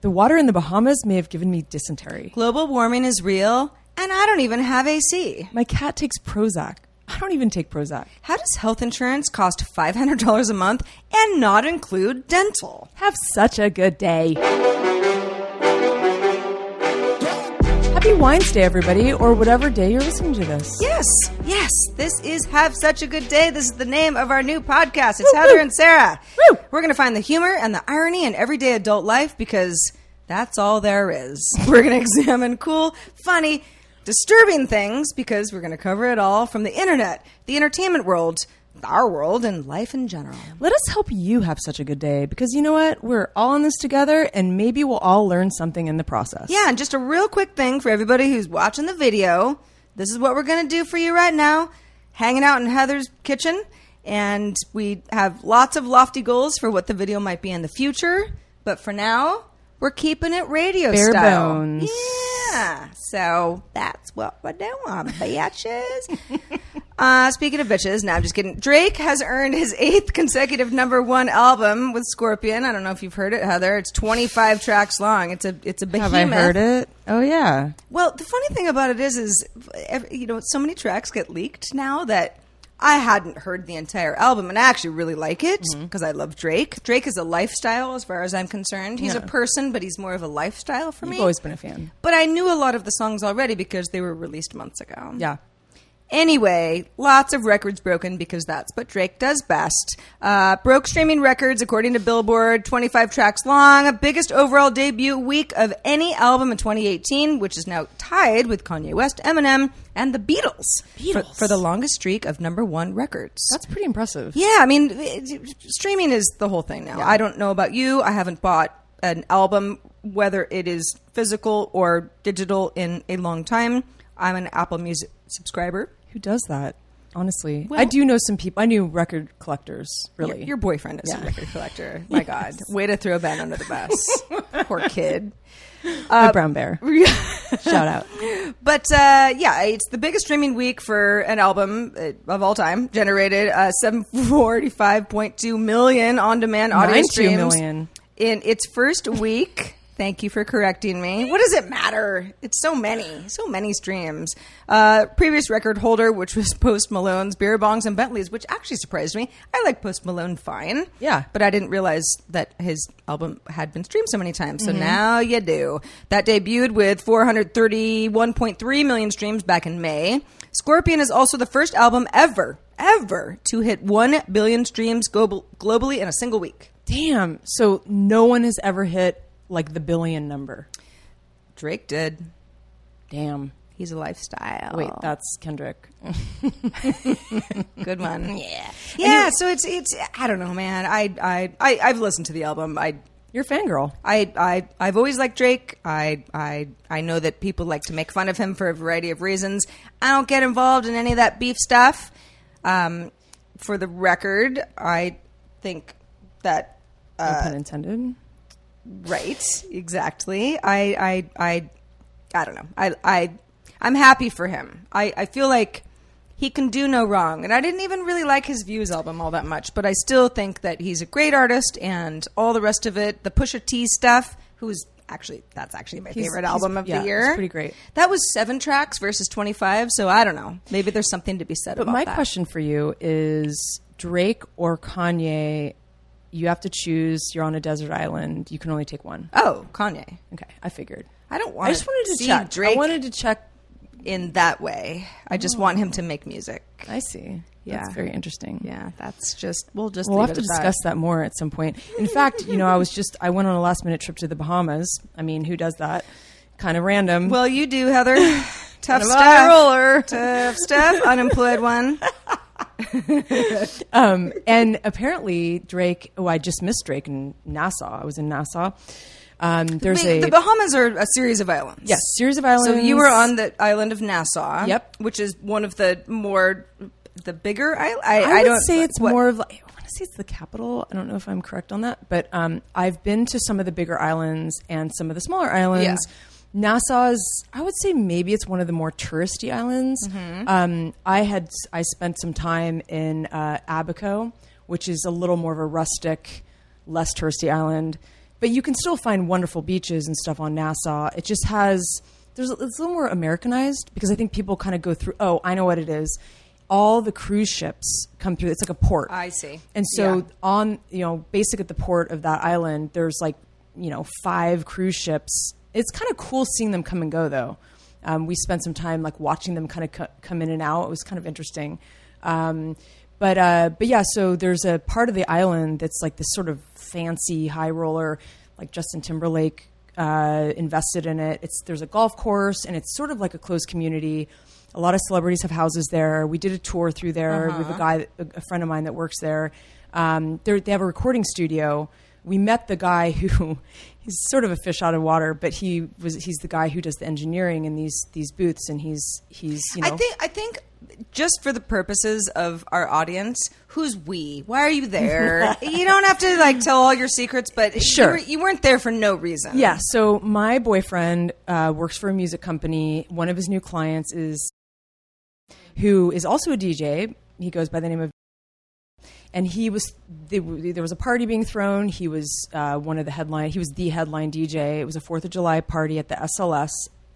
The water in the Bahamas may have given me dysentery. Global warming is real, and I don't even have AC. My cat takes Prozac. I don't even take Prozac. How does health insurance cost $500 a month and not include dental? Have such a good day. Happy Wines Day, everybody, or whatever day you're listening to this. Yes, yes, this is Have Such a Good Day. This is the name of our new podcast. It's Heather and Sarah. Woo. We're going to find the humor and the irony in everyday adult life because that's all there is. We're going to examine cool, funny, disturbing things because we're going to cover it all from the internet, the entertainment world, our world, and life in general. Let us help you have such a good day because you know what? We're all in this together and maybe we'll all learn something in the process. Yeah, and just a real quick thing for everybody who's watching the video. This is what we're going to do for you right now. Hanging out in Heather's kitchen, and we have lots of lofty goals for what the video might be in the future. But for now, we're keeping it radio Bare style. bones. Yeah, so that's what we're doing, bitches. uh, speaking of bitches, now I'm just kidding. Drake has earned his eighth consecutive number one album with Scorpion. I don't know if you've heard it, Heather. It's 25 tracks long. It's a it's a behemoth. Have. I heard it? Oh, yeah. Well, the funny thing about it is, is you know, so many tracks get leaked now that I hadn't heard the entire album, and I actually really like it Mm-hmm. because I love Drake. Drake is a lifestyle, as far as I'm concerned. He's a person, but he's more of a lifestyle for You've me. always been a fan. But I knew a lot of the songs already because they were released months ago. Yeah. Anyway, lots of records broken because that's what Drake does best. Uh, broke streaming records according to Billboard, 25 tracks long, biggest overall debut week of any album in 2018, which is now tied with Kanye West, Eminem, and the Beatles, For, Beatles. for the longest streak of number one records. That's pretty impressive. Yeah, I mean, it- streaming is the whole thing now. I don't know about you. I haven't bought an album, whether it is physical or digital, in a long time. I'm an Apple Music subscriber. Who does that? Honestly, Well- I do know some people. I knew record collectors. Really, Your, your boyfriend is Yeah. a record collector. My God. Way to throw Ben under the bus. Poor kid. uh, the brown bear. Shout out. But uh, yeah, it's the biggest streaming week for an album uh, of all time. Generated uh, 745.2 million on demand audio streams. million. In its first week. Thank you for correcting me. What does it matter? It's so many, so many streams. Uh, previous record holder, which was Post Malone's Beer Bongs and Bentleys, which actually surprised me. I like Post Malone fine. Yeah. But I didn't realize that his album had been streamed so many times. Mm-hmm. So now you do. That debuted with 431.3 million streams back in May. Scorpion is also the first album ever, ever to hit 1 billion streams global- globally in a single week. Damn. So no one has ever hit like the billion number. Drake did. Damn. He's a lifestyle. Wait, that's Kendrick. good one. yeah, yeah. So it's it's I don't know, man. I I, I I've listened to the album. I You're a fangirl. I, I, I've always liked Drake. I, I, I know that people like to make fun of him for a variety of reasons. I don't get involved in any of that beef stuff. Um, for the record, I think that no pun intended. Right, exactly. I, I, I, I don't know. I, I, I'm happy for him. I, I feel like he can do no wrong. And I didn't even really like his Views album all that much, but I still think that he's a great artist and all the rest of it, the Pusha T stuff, who's actually that's actually my He's- favorite he's- album of yeah, the year. it's pretty great. That was 7 tracks versus 25, so I don't know. Maybe there's something to be said But my that. question for you is Drake or Kanye, you have to choose, you're on a desert island, you can only take one. Oh, Kanye. Okay, I figured. I don't want I just wanted to see check. Drake I wanted to check. in that way. I just want him to make music. I see. Yeah. That's very interesting. Yeah, that's just we'll just We'll have to discuss that. more at some point. In fact, you know, I was just I went on a last minute trip to the Bahamas. I mean, who does that? Kind of random. Well, you do, Heather. Tough Kind of a stuff. roller. Tough stuff. Unemployed one. um, and apparently Drake. Oh, I just missed Drake in Nassau. I was in Nassau. Um, there's Wait, a the Bahamas are a series of islands. yes series of islands. So you were on the island of Nassau. Yep. Which is one of the more the bigger island. I, I, I would don't say it's what- more of like I want to say it's the capital. I don't know if I'm correct on that, but um, I've been to some of the bigger islands and some of the smaller islands. Nassau is, I would say, maybe it's one of the more touristy islands. Mm-hmm. Um, I had I spent some time in uh, Abaco, which is a little more of a rustic, less touristy island, but you can still find wonderful beaches and stuff on Nassau. It just has there's it's a little more Americanized because I think people kind of go through. Oh, I know what it is. All the cruise ships come through. It's like a port. I see. And so Yeah. on, you know, basic at the port of that island, there's like, you know, five cruise ships. It's kind of cool seeing them come and go, though. Um, we spent some time like watching them kind of co- come in and out. It was kind of interesting. Um, but uh, but yeah, so there's a part of the island that's like this sort of fancy high roller, like Justin Timberlake uh, invested in it. It's there's a golf course and it's sort of like a closed community. A lot of celebrities have houses there. We did a tour through there. We have a guy, a, friend of mine that works there. Um, they have a recording studio. We met the guy who he's sort of a fish out of water, but he was he's the guy who does the engineering in these these booths, and he's he's you know I think I think just for the purposes of our audience, who's we? Why are you there? you don't have to like tell all your secrets, but Sure. you, were, weren't there for no reason. Yeah. So my boyfriend uh, works for a music company. One of his new clients is who is also a DJ. He goes by the name of. And he was they, there was a party being thrown. He was uh, one of the headline. He was the headline DJ. It was a Fourth of July party at the SLS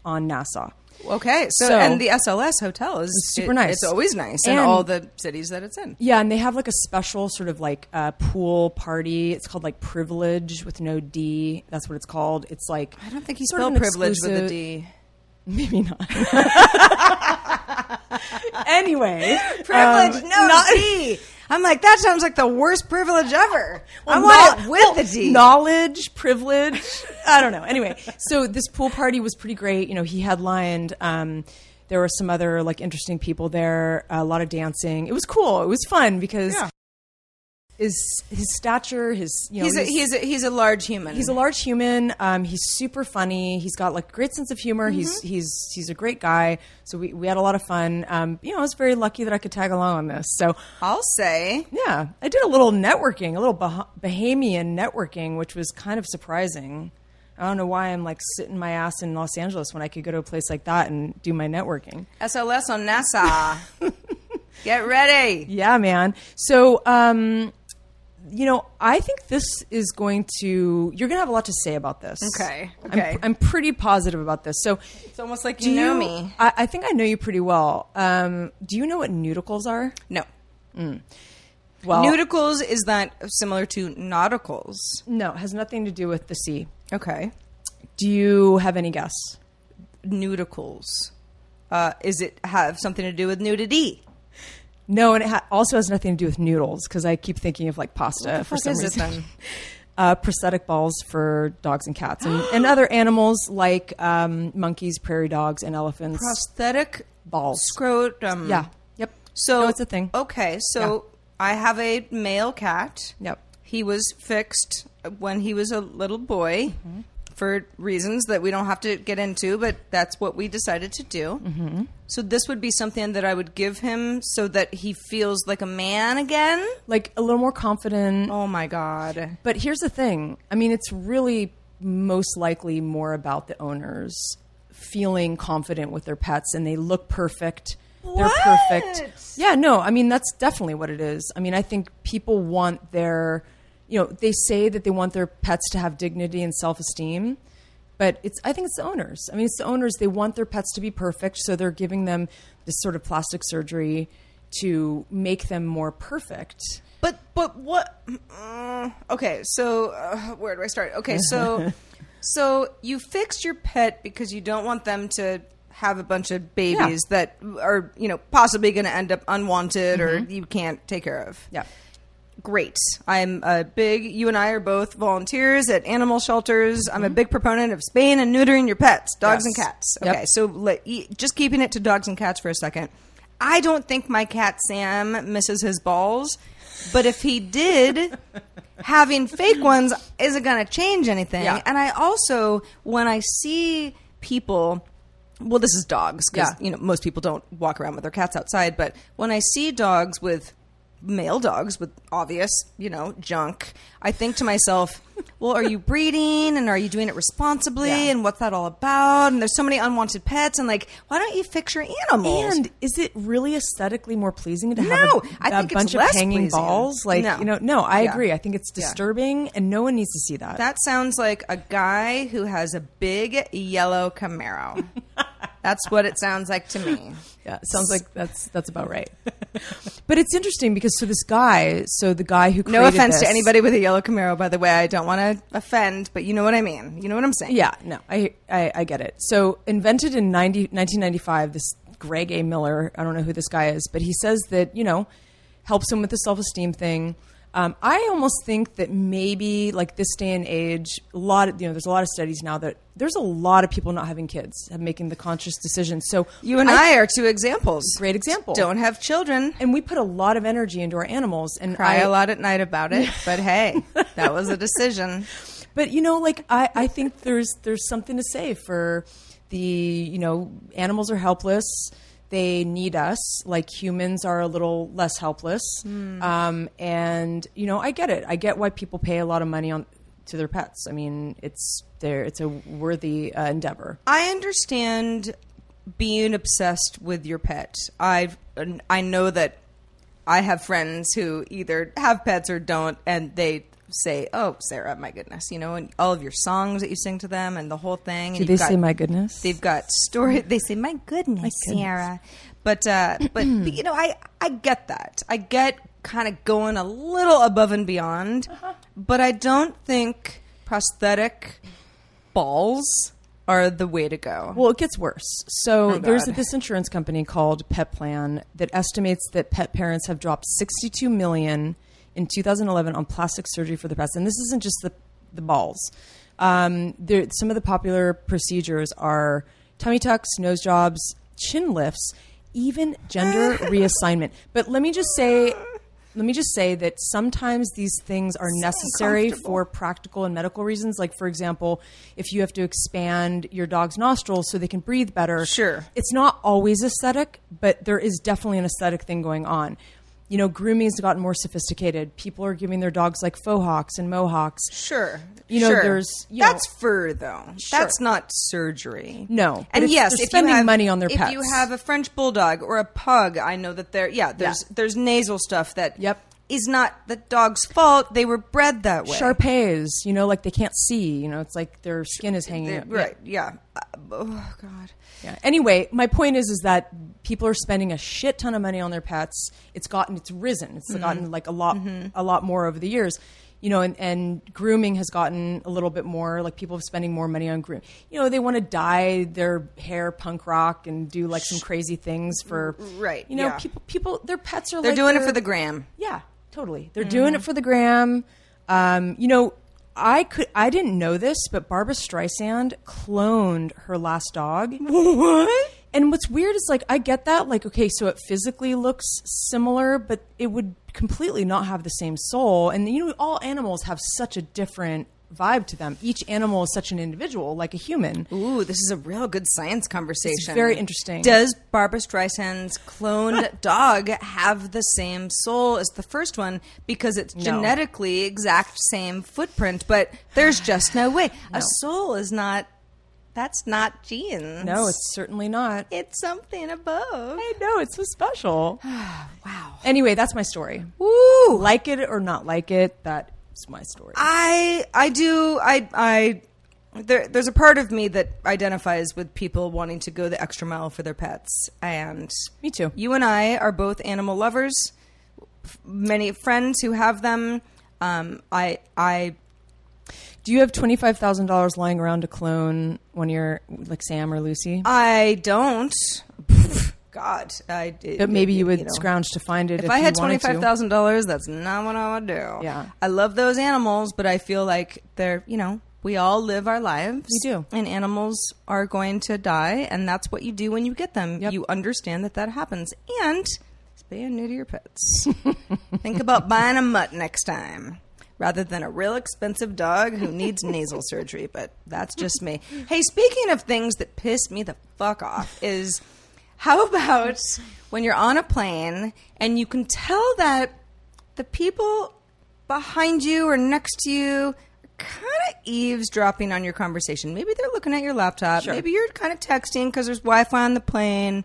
on Nassau. Okay. So, So- and the SLS hotel is super it- nice. It's always nice in all the cities that it's in. Yeah, and they have like a special sort of like uh, pool party. It's called like Privilege with no D. That's what it's called. It's like I don't think he spelled privilege with a D. Maybe not. anyway, Privilege, um, no not- D. I'm like that sounds like the worst privilege ever. I Well, want no- it with well, the D. Knowledge, privilege. I don't know. Anyway, so this pool party was pretty great. You know, he headlined. Um, there were some other like interesting people there. A lot of dancing. It was cool. It was fun because Yeah. His his stature, his you know, he's a, his- he's a, he's a large human. He's a large human. Um, he's super funny. He's got like great sense of humor. He's Mm-hmm. he's he's a great guy. So we, we had a lot of fun. Um, you know, I was very lucky that I could tag along on this. So I'll say. yeah, I did a little networking, a little bah- Bahamian networking, which was kind of surprising. I don't know why I'm like sitting my ass in Los Angeles when I could go to a place like that and do my networking. SLS on Nassau. Get ready. Yeah, man. So, um, you know, I think this is going to. You're going to have a lot to say about this. Okay, I'm- okay. I'm, pretty positive about this. So, It's almost like you know me. I, I think I know you pretty well. Um, do you know what Neuticles are? No. Well, Neuticles is that similar to nauticals? no, it has nothing to do with the sea. Okay. Do you have any guess? Neuticles. Uh, is it have something to do with nudity? No, and it ha- also has nothing to do with noodles because I keep thinking of like pasta for some reason. then? uh, prosthetic balls for dogs and cats and, and other animals like um, monkeys, prairie dogs, and elephants. Prosthetic balls. scrotum. yeah. Yep. So no, it's a thing. Okay, so I have a male cat. Yep. He was fixed when he was a little boy Mm-hmm. For reasons that we don't have to get into, but that's what we decided to do. Mm-hmm. So this would be something that I would give him so that he feels like a man again. Like a little more confident. Oh my god. But here's the thing. I mean, it's really most likely more about the owners feeling confident with their pets and they look perfect. What? they're perfect. Yeah, no, I mean that's definitely what it is. I mean, I think people want their, you know, they say that they want their pets to have dignity and self-esteem, but it's I think it's the owners. I mean, it's the owners. They want their pets to be perfect, so they're giving them this sort of plastic surgery to make them more perfect. But but what? Uh, okay, so uh, where do I start? Okay, so so you fixed your pet because you don't want them to have a bunch of babies that are you know possibly going to end up unwanted or you can't take care of. Yeah. Great. I'm a big. You and I are both volunteers at animal shelters. I'm a mm-hmm. big proponent of spaying and neutering your pets, dogs and Yes. cats. Yep. Okay, so let, just keeping it to dogs and cats for a second. I don't think my cat Sam misses his balls, but if he did, having fake ones isn't going to change anything. Yeah. And I also, when I see people, well, this is dogs because Yeah. you know most people don't walk around with their cats outside. But when I see dogs with male dogs with obvious, you know, junk, I think to myself, well, are you breeding and are you doing it responsibly Yeah. and what's that all about? And there's so many unwanted pets and like, why don't you fix your animals? And is it really aesthetically more pleasing to have No, a, I a think it's bunch of hanging pleasing. balls? Like, No. you know, no, I Yeah. agree. I think it's Yeah. disturbing, and no one needs to see that. That sounds like a guy who has a big yellow Camaro. That's what it sounds like to me. Yeah, sounds like that's that's about right. but it's interesting because so this guy, so the guy who No offense this- to anybody with a yellow Camaro, by the way. I don't want to offend, but you know what I mean. You know what I'm saying. Yeah, no, I, I I get it. So invented in 90, 1995, this Gregg A. Miller. I don't know who this guy is, but he says that you know helps him with the self esteem thing. Um, I almost think that maybe like this day and age, a lot of you know, there's a lot of studies now that there's a lot of people not having kids, have making the conscious decision. So You and I, are two examples. great example. Don't have children. and we put a lot of energy into our animals, and Cry I, a lot at night about it, but hey, that was a decision. But you know, like I, I think there's there's something to say for the you know animals are helpless. They need us. Like humans are a little less helpless. Um, and you know, I get it. I get why people pay a lot of money on to their pets. I mean, it's there. It's a worthy uh, endeavor. I understand being obsessed with your pet. i've I know that I have friends who either have pets or don't, and they say, "Oh, Sarah, my goodness," you know, and all of your songs that you sing to them and the whole thing. Do they got- say my goodness? They've got story. They say, "My goodness, Sarah," but uh, but, but you know, I I get that. I get kind of going a little above and beyond, but I don't think prosthetic balls are the way to go. Well, it gets worse. So Oh, there's this insurance company called Pet Plan that estimates that pet parents have dropped 62 million in 2011 on plastic surgery for the pets, and this isn't just the the balls. Um, there, some of the popular procedures are tummy tucks, nose jobs, chin lifts, even gender reassignment. But let me just say. Let me just say that sometimes these things are necessary for practical and medical reasons. Like, for example, if you have to expand your dog's nostrils so they can breathe better. Sure. It's not always aesthetic, but there is definitely an aesthetic thing going on. You know, grooming's gotten more sophisticated. People are giving their dogs like faux hawks and mohawks. Sure. You know, sure. there's- you know- that's fur though. That's not surgery. No, and yes, if spending you have, money on their if pets. you have a French bulldog or a pug, I know that there. Yeah, there's Yeah. there's nasal stuff that Yep. Is not the dog's fault. They were bred that way. Shar-Peis, you know, like they can't see. You know, it's like their skin is hanging. They- out. right? Yeah. Uh, oh God. Yeah. Anyway, my point is, is that people are spending a shit ton of money on their pets. It's gotten, it's risen. It's gotten like a lot, a lot more over the years. You know, and, and grooming has gotten a little bit more. Like people are spending more money on groom. You know, they want to dye their hair punk rock and do like some crazy things for Right, You know, yeah. people, people, their pets are. They're like doing it for the gram. yeah, totally. They're doing it for the gram. Um, you know, I could I didn't know this, but Barbra Streisand cloned her last dog. What? And what's weird is like I get that, like okay, so it physically looks similar, but it would completely not have the same soul. And you know, all animals have such a different vibe to them. Each animal is such an individual, like a human. Ooh, this is a real good science conversation. very interesting. Does Barbra Streisand's cloned dog have the same soul as the first one because it's No. genetically exact same footprint, but there's just no way. A soul is not That's not genes. No, it's certainly not. it's something above. I know it's so special. Wow. anyway, that's my story. Woo! Like it or not like it, that's my story. I I do I I there there's a part of me that identifies with people wanting to go the extra mile for their pets and Me too. You and I are both animal lovers. F- Many friends who have them. Um, I I Do you have twenty five thousand dollars lying around to clone one of your like Sam or Lucy? I don't. God, I did. But maybe you would know. scrounge to find it. If, If, I had twenty five thousand dollars, that's not what I would do. Yeah. I love those animals, but I feel like they're you know we all live our lives. We do. and animals are going to die, and that's what you do when you get them. Yep. You understand that that happens, and spay and neuter your pets. Think about buying a mutt next time. Rather than a real expensive dog who needs nasal surgery, but that's just me. Hey, speaking of things that piss me the fuck off, is how about when you're on a plane and you can tell that the people behind you or next to you are kind of eavesdropping on your conversation? Maybe they're looking at your laptop. Maybe you're kind of texting because there's Wi Fi on the plane.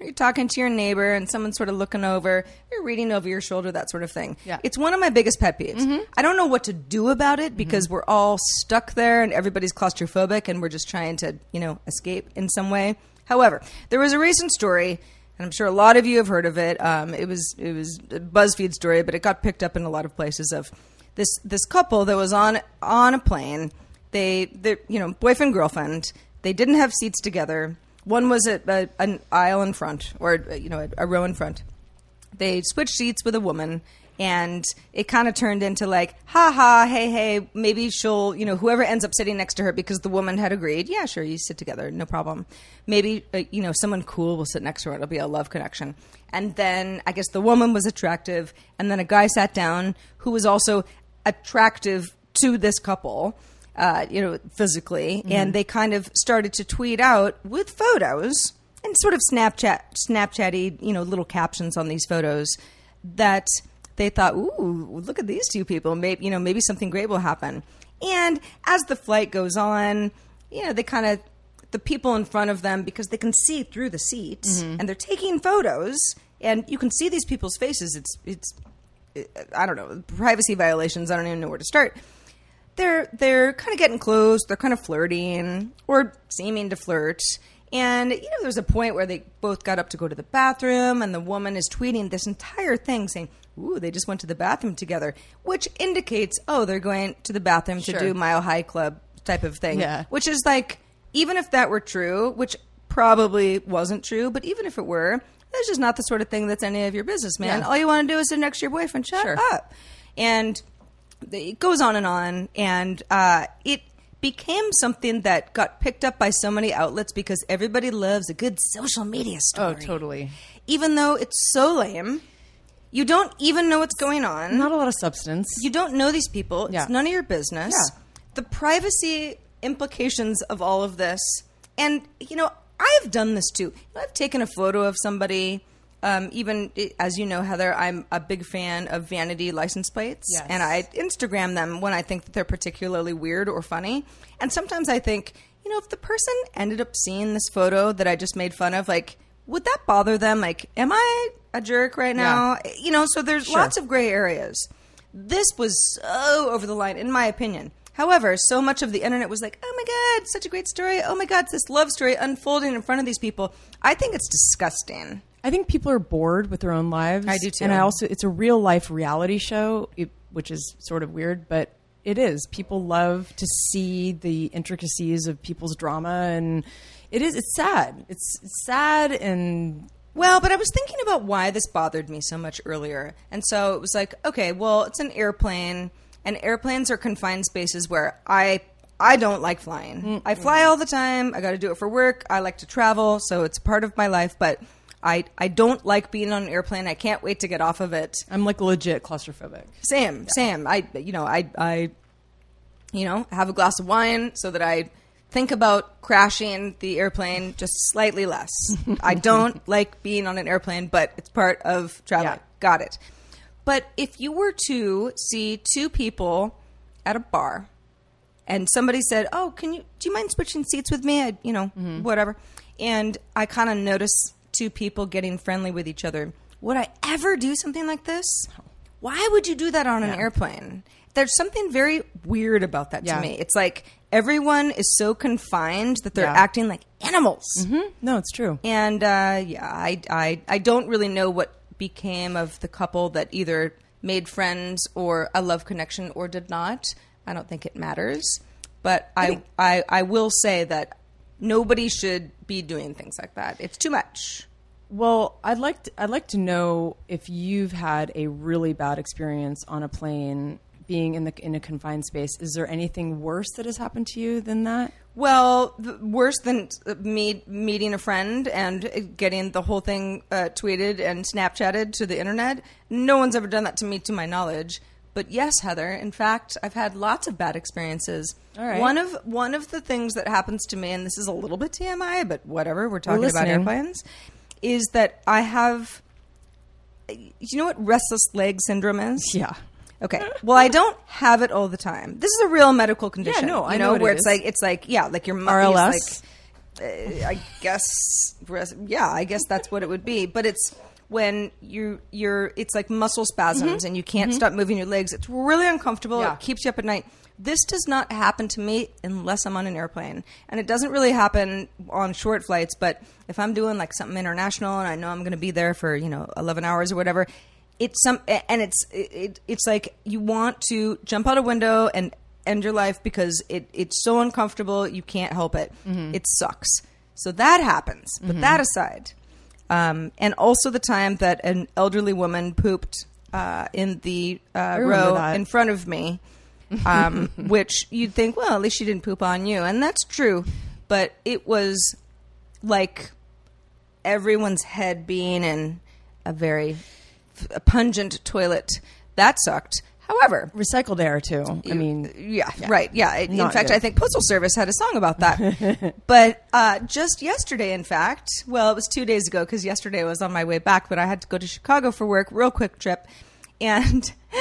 You're talking to your neighbor and someone's sort of looking over. You're reading over your shoulder, that sort of thing. Yeah. It's one of my biggest pet peeves. Mm-hmm. I don't know what to do about it mm-hmm. because we're all stuck there and everybody's claustrophobic and we're just trying to, you know, escape in some way. However, there was a recent story, and I'm sure a lot of you have heard of it. Um, it was it was a BuzzFeed story, but it got picked up in a lot of places of this this couple that was on on a plane. They they you know boyfriend girlfriend. They didn't have seats together. One was at a, an aisle in front, or you know a, a row in front they switched seats with a woman and it kind of turned into like ha ha hey hey maybe she'll you know whoever ends up sitting next to her because the woman had agreed yeah sure you sit together no problem. Maybe uh, you know someone cool will sit next to her it'll be a love connection. And then i guess the woman was attractive and then a guy sat down who was also attractive to this couple uh, you know physically. And they kind of started to tweet out with photos and sort of Snapchat, Snapchatty, you know, little captions on these photos that they thought, ooh, look at these two people. Maybe you know, maybe something great will happen. And as the flight goes on, you know, they kind of the people in front of them because they can see through the seats mm-hmm. and they're taking photos, and you can see these people's faces. It's it's I don't know privacy violations. I don't even know where to start. They're they're kind of getting close. They're kind of flirting or seeming to flirt. And you know, there's a point where they both got up to go to the bathroom, and the woman is tweeting this entire thing saying, "Ooh, they just went to the bathroom together," which indicates, oh, they're going to the bathroom to do Mile High Club type of thing. Yeah. Which is like, even if that were true, which probably wasn't true, but even if it were, that's just not the sort of thing that's any of your business, man. Yeah. All you want to do is sit next to your boyfriend. Shut Sure. up. And it goes on and on, and uh, it became something that got picked up by so many outlets because everybody loves a good social media story. Oh, totally. Even though it's so lame, you don't even know what's going on. Not a lot of substance. You don't know these people. Yeah. It's none of your business. Yeah. The privacy implications of all of this. And, you know, I've done this too. I've taken a photo of somebody. Um, even as you know, Heather, I'm a big fan of vanity license plates, Yes. and I Instagram them when I think that they're particularly weird or funny. And sometimes I think, you know, if the person ended up seeing this photo that I just made fun of, like, would that bother them? Like, am I a jerk right now? You know, so there's lots of gray areas. This was so over the line, in my opinion. However, so much of the internet was like, oh my God, such a great story. Oh my God, this love story unfolding in front of these people. I think it's disgusting. I think people are bored with their own lives. I do too. And I also, it's a real life reality show, which is sort of weird, but it is. People love to see the intricacies of people's drama, and it is. It's sad. It's, it's sad, and Well, but I was thinking about why this bothered me so much earlier. And so it was like, okay, well, it's an airplane, and airplanes are confined spaces where I I don't like flying. I fly all the time. I got to do it for work. I like to travel, so it's part of my life, but I I don't like being on an airplane. I can't wait to get off of it. I'm like legit claustrophobic. Same, Sam, I, you know, I, I, you know, have a glass of wine so that I think about crashing the airplane just slightly less. I don't like being on an airplane, but it's part of traveling. Yeah. Got it. But if you were to see two people at a bar and somebody said, "Oh, can you do you mind switching seats with me?" I, you know, mm-hmm. whatever. And I kind of notice two people getting friendly with each other. Would I ever do something like this? Why would you do that on an airplane? There's something very weird about that Yeah. to me. It's like everyone is so confined that they're Yeah. acting like animals. No, it's true. And uh, yeah, I, I I don't really know what became of the couple that either made friends or a love connection or did not. I don't think it matters. But I I, I will say that nobody should be doing things like that. It's too much. Well, I'd like to, I'd like to know if you've had a really bad experience on a plane being in the in a confined space. Is there anything worse that has happened to you than that? Well, worse than uh, me meeting a friend and uh, getting the whole thing uh, tweeted and Snapchatted to the internet. No one's ever done that to me, to my knowledge. But yes, Heather. In fact, I've had lots of bad experiences. All right. One of one of the things that happens to me, and this is a little bit TMI, but whatever. We're talking about airplanes. Is that I have? You know what restless leg syndrome is? Yeah. Okay. Well, I don't have it all the time. This is a real medical condition. Yeah, no, I you know know, it where it's like it's like yeah, like your RLS? Like, uh, I guess yeah, I guess that's what it would be. But it's when you you're it's like muscle spasms and you can't stop moving your legs. It's really uncomfortable. Mm-hmm. Yeah. It keeps you up at night. This does not happen to me unless I'm on an airplane, and it doesn't really happen on short flights. But if I'm doing like something international and I know I'm going to be there for you know 11 hours or whatever, it's some and it's it, it's like you want to jump out a window and end your life because it it's so uncomfortable you can't help it. Mm-hmm. It sucks. So that happens. But that aside, um, and also the time that an elderly woman pooped uh, in the uh, row that. in front of me, um, which you'd think, well, at least she didn't poop on you, and that's true. But it was like everyone's head being in a very a pungent toilet. That sucked. However, Recycled air too. I mean, yeah, right. Yeah. In Not fact, good. I think Postal Service had a song about that. but uh, just yesterday, in fact, well, it was two days ago because yesterday I was on my way back, but I had to go to Chicago for work, real quick trip. And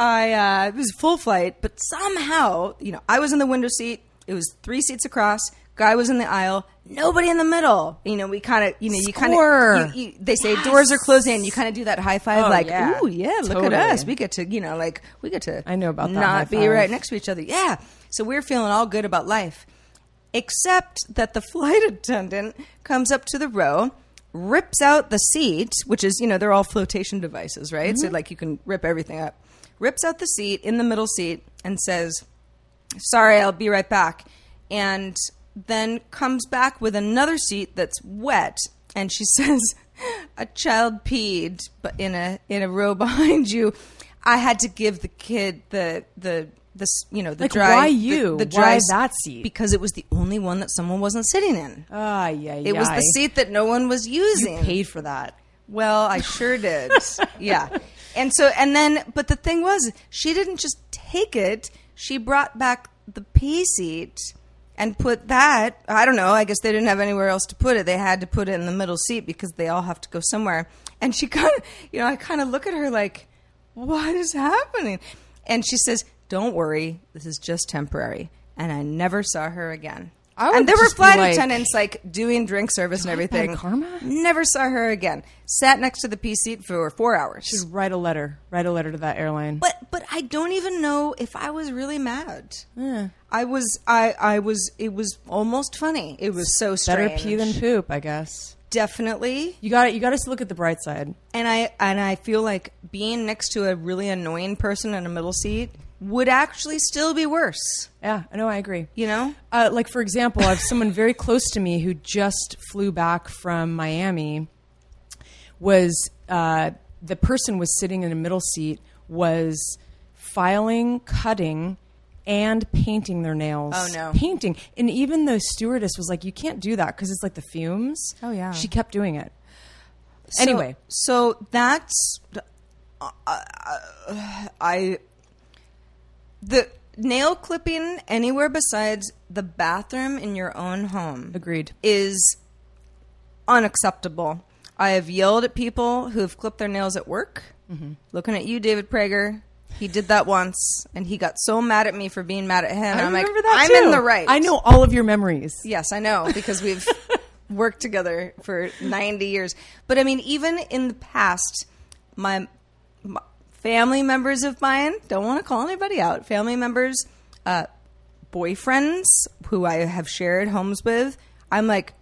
I, uh, it was a full flight, but somehow, you know, I was in the window seat. It was three seats across. Guy was in the aisle. Nobody in the middle. You know, we kind of, you know, you kind of, they say doors are closing. and You kind of do that high five, Oh, like, yeah. ooh, yeah, look Totally. at us. We get to, you know, like, we get to I know about that not be right next to each other. Yeah. So we're feeling all good about life. Except that the flight attendant comes up to the row, rips out the seat, which is, you know, they're all flotation devices, right? Mm-hmm. So, like, you can rip everything up. Rips out the seat in the middle seat and says, Sorry, I'll be right back. And then comes back with another seat that's wet. And she says, A child peed but in a in a row behind you. I had to give the kid the the the you know the Like, dry why you? the, Why dry that seat? because it was the only one that someone wasn't sitting in. ah, yeah, It was the seat that no one was using. You paid for that. Well, I sure did. yeah. And so, and then, but the thing was, she didn't just take it. She brought back the pee seat and put that. I don't know. I guess they didn't have anywhere else to put it. They had to put it in the middle seat because they all have to go somewhere. And she kind of, you know, I kind of look at her like, what is happening? And she says, don't worry. This is just temporary. And I never saw her again. And there were flight like, attendants like doing drink service and I have bad everything. karma? Never saw her again. Sat next to the P seat for four hours. Just write a letter. Write a letter to that airline. But but I don't even know if I was really mad. I was I I was it was almost funny. It was so strange. Better pee than poop, I guess. Definitely. You got to You got to look at the bright side. And I and I feel like being next to a really annoying person in a middle seat would actually still be worse. Yeah, I know. I agree. You know? Uh, like for example, I have someone very close to me who just flew back from Miami. Was uh, the person was sitting in a middle seat was filing, cutting, and painting their nails. Oh, no. painting! And even the stewardess was like, "You can't do that because it's like the fumes." Oh, yeah. She kept doing it. So- Anyway. so that's uh, uh, I the nail clipping anywhere besides the bathroom in your own home Agreed. is unacceptable. I have yelled at people who have clipped their nails at work. Mm-hmm. Looking at you, David Prager. He did that once, and he got so mad at me for being mad at him. I I'm like, that I'm too. in the right. I know all of your memories. Yes, I know because we've worked together for 90 years. But I mean, even in the past, my, my family members of mine don't want to call anybody out. Family members, uh, boyfriends who I have shared homes with. I'm like,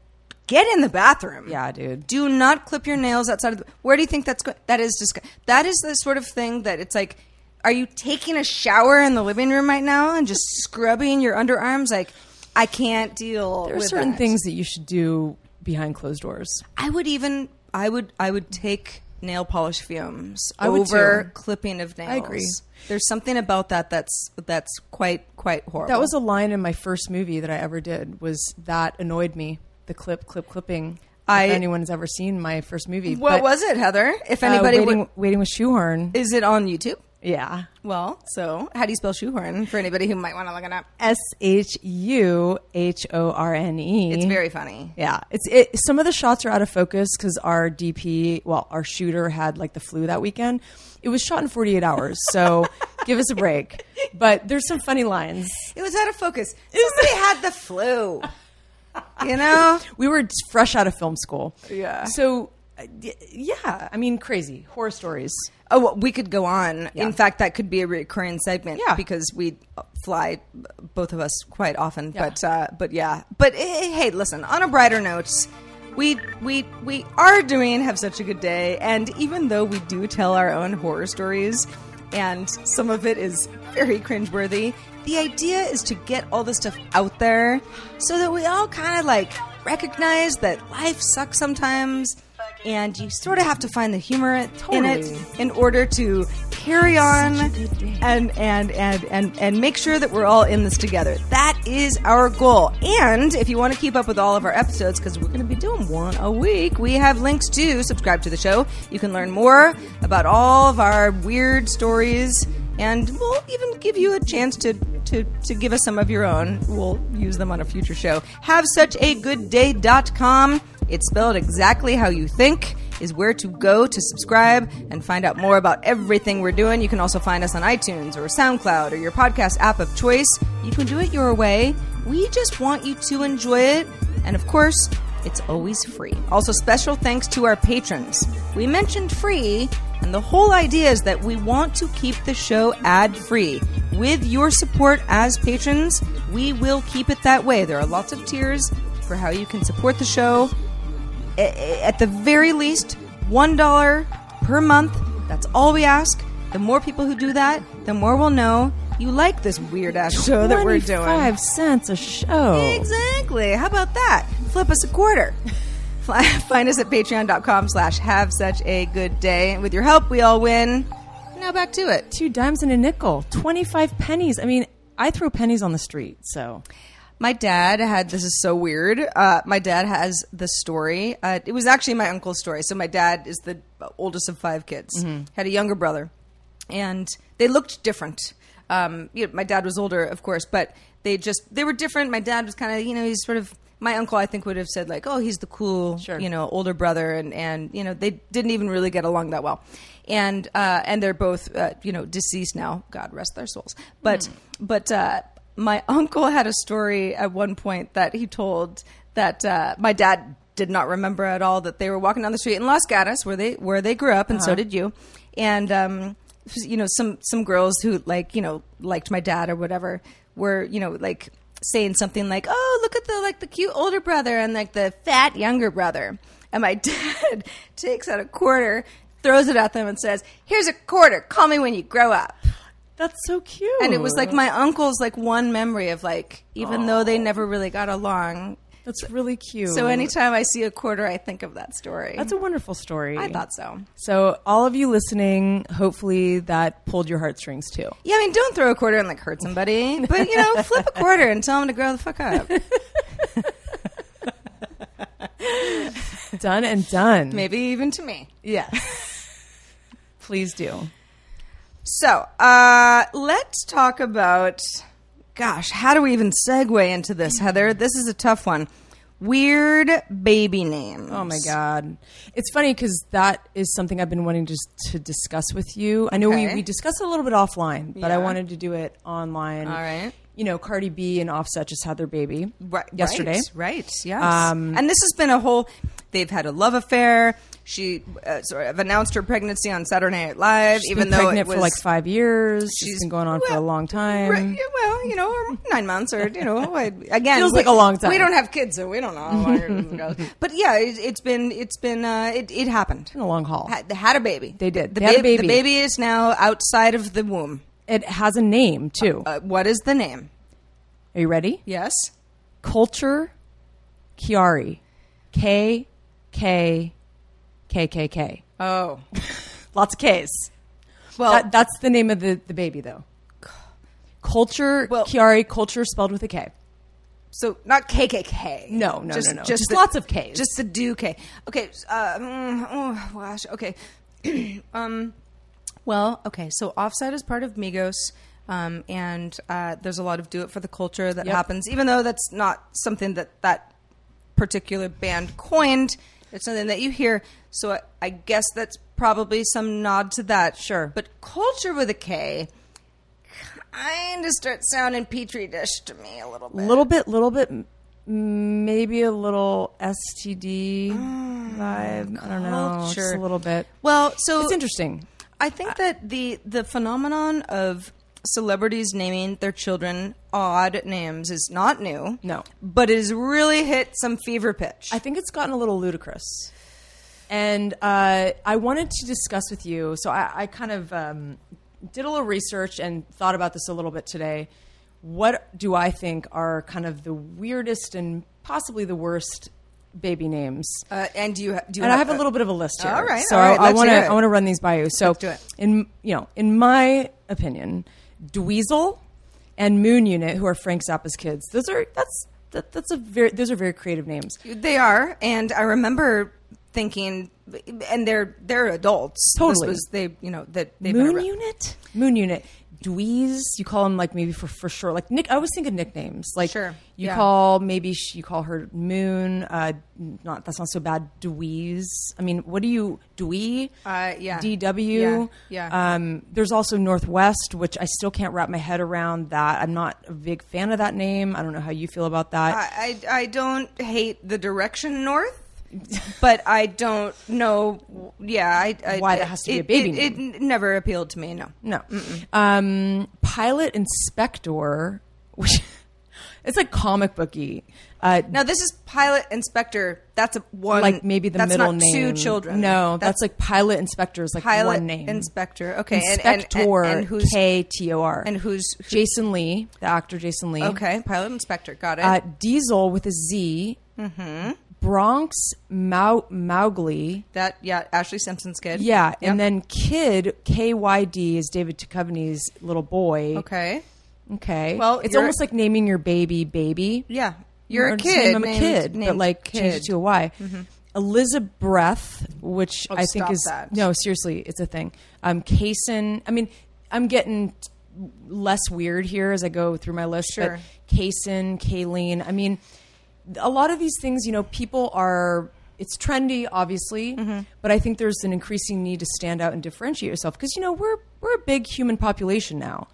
get in the bathroom. Yeah, dude. Do not clip your nails outside of the. Where do you think that's going? That is just. That is the sort of thing that it's like. Are you taking a shower in the living room right now and just scrubbing your underarms? Like, I can't deal. There are certain that. things that you should do behind closed doors. I would even. I would. I would take nail polish fumes over clipping of nails. I agree. There's something about that that's that's quite quite horrible. That was a line in my first movie that I ever did. Was that annoyed me? The clip, clip, clipping. I- if anyone's ever seen my first movie, What But, was it, Heather? If uh, anybody waiting, would, waiting with shoehorn. is it on YouTube? Yeah, Well, so how do you spell shoehorn for anybody who might want to look it up? S H U H O R N E. It's very funny. Yeah, it's it. Some of the shots are out of focus because our DP, well, our shooter had like the flu that weekend. It was shot in 48 hours, so give us a break. But there's some funny lines. It was out of focus. Somebody had the flu. You know? We were fresh out of film school. Yeah. So, uh, yeah, I mean, crazy horror stories. Oh, well, we could go on. Yeah. In fact, that could be a recurring segment. Yeah. because we fly, both of us, quite often. Yeah. But uh, but yeah. But eh, hey, listen. On a brighter note, we we we are doing have such a good day, and even though we do tell our own horror stories, and some of it is very cringeworthy, the idea is to get all this stuff out there so that we all kind of like recognize that life sucks sometimes. And you sort of have to find the humor in it in order to carry on and, and and and and make sure that we're all in this together. That is our goal. And if you want to keep up with all of our episodes, because we're going to be doing one a week, we have links to subscribe to the show. You can learn more about all of our weird stories, and we'll even give you a chance to. To, to give us some of your own. We'll use them on a future show. Have such a good day.com. It's spelled exactly how you think, is where to go to subscribe and find out more about everything we're doing. You can also find us on iTunes or SoundCloud or your podcast app of choice. You can do it your way. We just want you to enjoy it. And of course, it's always free. Also, special thanks to our patrons. We mentioned free, and the whole idea is that we want to keep the show ad free. With your support as patrons, we will keep it that way. There are lots of tiers for how you can support the show at the very least $1 per month. That's all we ask. The more people who do that the more we'll know you like this weird ass show that we're doing. Five cents a show. exactly. How about that? Flip us a quarter. Find us at patreon.com slash have such a good day. With your help we all win. Now back to it. Two dimes and a nickel. 25 pennies. I mean, I throw pennies on the street, so. My dad had this is so weird. Uh, my dad has the story. Uh, it was actually my uncle's story. So my dad is the oldest of five kids. Had a younger brother, and they looked different. Um, you know, my dad was older, of course, but they just they were different. My dad was kind of you know he's sort of my uncle. I think would have said like oh he's the cool Sure. you know older brother, and and you know they didn't even really get along that well. And uh, and they're both uh, you know deceased now. God rest their souls. But but. Uh, my uncle had a story at one point that he told that uh, my dad did not remember at all that they were walking down the street in Los Gatos where they where they grew up and so did you. And um, you know some some girls who like you know liked my dad or whatever were you know like saying something like oh look at the like the cute older brother and like the fat younger brother. And my dad takes out a quarter throws it at them and says here's a quarter. Call me when you grow up That's so cute. and it was like my uncle's like one memory of like even though they never really got along That's really cute. so anytime i see a quarter i think of that story That's a wonderful story. i thought so So, all of you listening, hopefully that pulled your heartstrings too. yeah i mean don't throw a quarter and like hurt somebody but you know flip a quarter and tell them to grow the fuck up Done and done. maybe even to me Yes. Please do. So uh let's talk about gosh how do we even segue into this heather this is a tough one weird baby names. Oh my god, it's funny because that is something I've been wanting to to discuss with you. I know we, Okay. we discussed it a little bit offline, but I wanted to do it online. All right. You know, Cardi B and Offset just had their baby Right, yesterday. Right, right, yes. Um, and this has been a whole. They've had a love affair. She uh, sort of announced her pregnancy on Saturday Night Live, She's even though pregnant it was for like five years. She's been going on for a long time. Right, yeah, well, you know, nine months, or you know, again, Feels we- like a long time. We don't have kids, so we don't know. How long it goes. But yeah, it, it's been, it's been, uh, it, it happened. in a long haul. Had, they had a baby. They did. The, They had a baby, baby. The baby is now outside of the womb. It has a name too. Uh, what is the name? Are you ready? Yes. Kulture Kiari. K K K K K. Oh, Lots of K's. well, That, that's the name of the, the baby, though. Kulture Well- Kiari. Culture spelled with a K. So not KKK. No, no, just, no, no. Just, Just the- lots of Ks. Just the do K. Okay. Uh, mm, oh gosh. Okay. um. Well. Okay. So Offset is part of Migos. Um, and uh, there's a lot of do it for the culture that Yep. happens, even though that's not something that that particular band coined. It's something that you hear. So I, I guess that's probably some nod to that. Sure. But culture with a K kind of starts sounding petri dish to me a little bit. A little bit, little bit, maybe a little STD mm, vibe. I don't know. Just culture. a little bit. Well, so It's interesting. I think that the the phenomenon of celebrities naming their children odd names is not new. No. but it has really hit some fever pitch. I think it's gotten a little ludicrous. And uh, I wanted to discuss with you. So I, I kind of um, did a little research and thought about this a little bit today. What do I think are kind of the weirdest and possibly the worst baby names? uh, and do you ha- do you and I have a little bit of a list here. All right, so all right, I want to. I want to run these by you. So Let's do it. in you know in my opinion, Dweezil and Moon Unit, who are Frank Zappa's kids, those are that's that, that's a very those are very creative names. They are, and I remember thinking, and they're they're adults. Totally. this was they you know that been Moon around- Unit, Moon Unit, Dweez. You call them like maybe for for sure. Like Nick, I always think of nicknames. Like Sure, you yeah. call maybe sh- you call her Moon. Uh, not that's not so bad. Dweez. I mean, what do you Dwee? Uh, yeah. DW. Yeah, yeah. Um, there's also Northwest, which I still can't wrap my head around. That I'm not a big fan of that name. I don't know how you feel about that. I, I I don't hate the direction north. But I don't know. Yeah, I, I Why that has to be it- a baby It, it never appealed to me. No, No. Um, Pilot Inspector, which it's like comic booky. Uh, Now this is pilot inspector. That's a one. like maybe the that's middle not name. Two children. No, that's, like Pilot Inspector is like pilot one name. inspector. Okay, and- and- Inspector and, and who's K T O R. and who's Jason Lee, the actor Jason Lee. okay? Pilot inspector. Got it. Uh, Diesel with a Z. Mm-hmm. Bronx Mau- Mowgli. that yeah, Ashlee Simpson's kid. Yeah, Yep. and then Kid K Y D is David Duchovny's little boy. okay. Okay. Well, it's almost like naming your baby baby. Yeah, you're Or a kid. Him a kid, but like change it to a Y. mhm Elizabeth, which Oh, I think is that. no, seriously, it's a thing. Um, Kaysen. I mean, I'm getting less weird here as I go through my list. Sure. But Kaysen, Kayleen. I mean, a lot of these things, you know, people are. It's trendy, obviously, Mm-hmm. but I think there's an increasing need to stand out and differentiate yourself because you know we're we're a big human population now,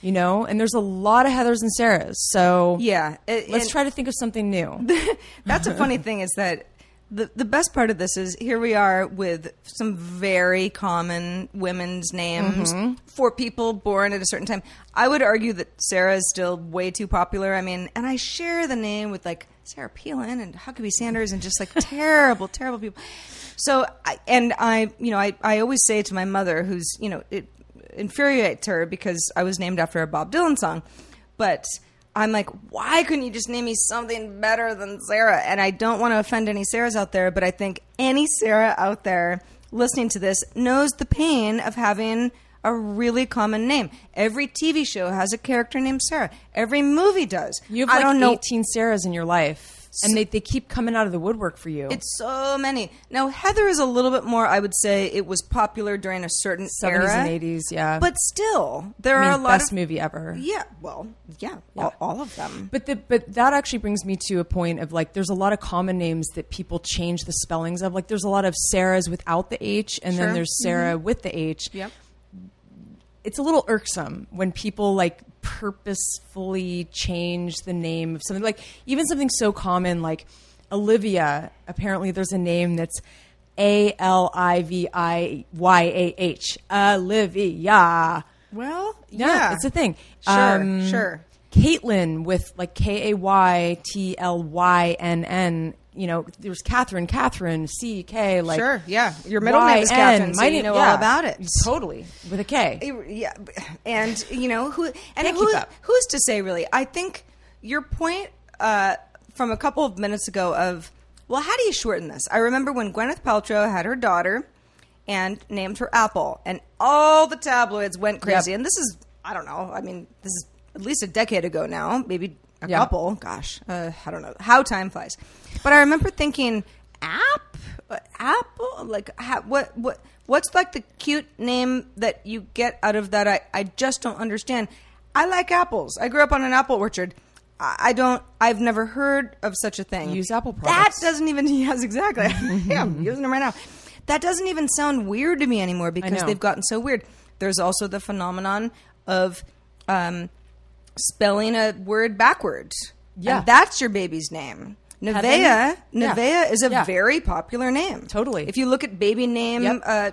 you know, and there's a lot of Heather's and Sarahs. So Yeah, it- let's try to think of something new. That's a funny thing is that the the best part of this is here we are with some very common women's names Mm-hmm. for people born at a certain time. I would argue that Sarah is still way too popular. I mean, and I share the name with like Sarah Palin and Huckabee Sanders and just like terrible, terrible people. So, I, and I, you know, I, I always say to my mother, who's, you know, it infuriates her because I was named after a Bob Dylan song, but I'm like, why couldn't you just name me something better than Sarah? And I don't want to offend any Sarahs out there, but I think any Sarah out there listening to this knows the pain of having a really common name. Every TV show has a character named Sarah. Every movie does. You have I like don't know. 18 Sarahs in your life. and they, they keep coming out of the woodwork for you. It's so many. Now Heather is a little bit more. I would say it was popular during a certain 70s era and 80s, yeah. But still, there I are a lot best of movie ever. Yeah, well, yeah, All, all of them. But the, but that actually brings me to a point of like there's a lot of common names that people change the spellings of. Like there's a lot of Sarahs without the H, and Sure. then there's Sarah mm-hmm. with the H. Yep. It's a little irksome when people like purposefully change the name of something. Like even something so common like Olivia. Apparently, there's a name that's A L I V I Y A H. Olivia. Well, Yeah, yeah, it's a thing. Sure, um, sure. Caitlyn with like K A Y T L Y N N. You know, there's Catherine, Catherine, C K. Like Sure, yeah. Your middle name is Catherine, so you know yeah, all about it. Totally with a K. yeah, and you know who and who, who's to say really? I think your point uh, from a couple of minutes ago of well, how do you shorten this? I remember when Gwyneth Paltrow had her daughter and named her Apple, and all the tabloids went crazy. Yep. And this is I don't know. I mean, this is at least a decade ago now, maybe a Yeah. couple. Gosh, uh, I don't know how time flies. But I remember thinking, app, apple, like ha- what, what, what's like the cute name that you get out of that? I, I just don't understand. I like apples. I grew up on an apple orchard. I I don't. I've never heard of such a thing. Use Apple That doesn't even. Yes, exactly. yeah, I'm using them right now. That doesn't even sound weird to me anymore because they've gotten so weird. There's also the phenomenon of um, spelling a word backwards. Yeah. And that's your baby's name. Nevaeh, Yeah. Nevaeh is a Yeah. very popular name. Totally. If you look at baby name Yep. uh,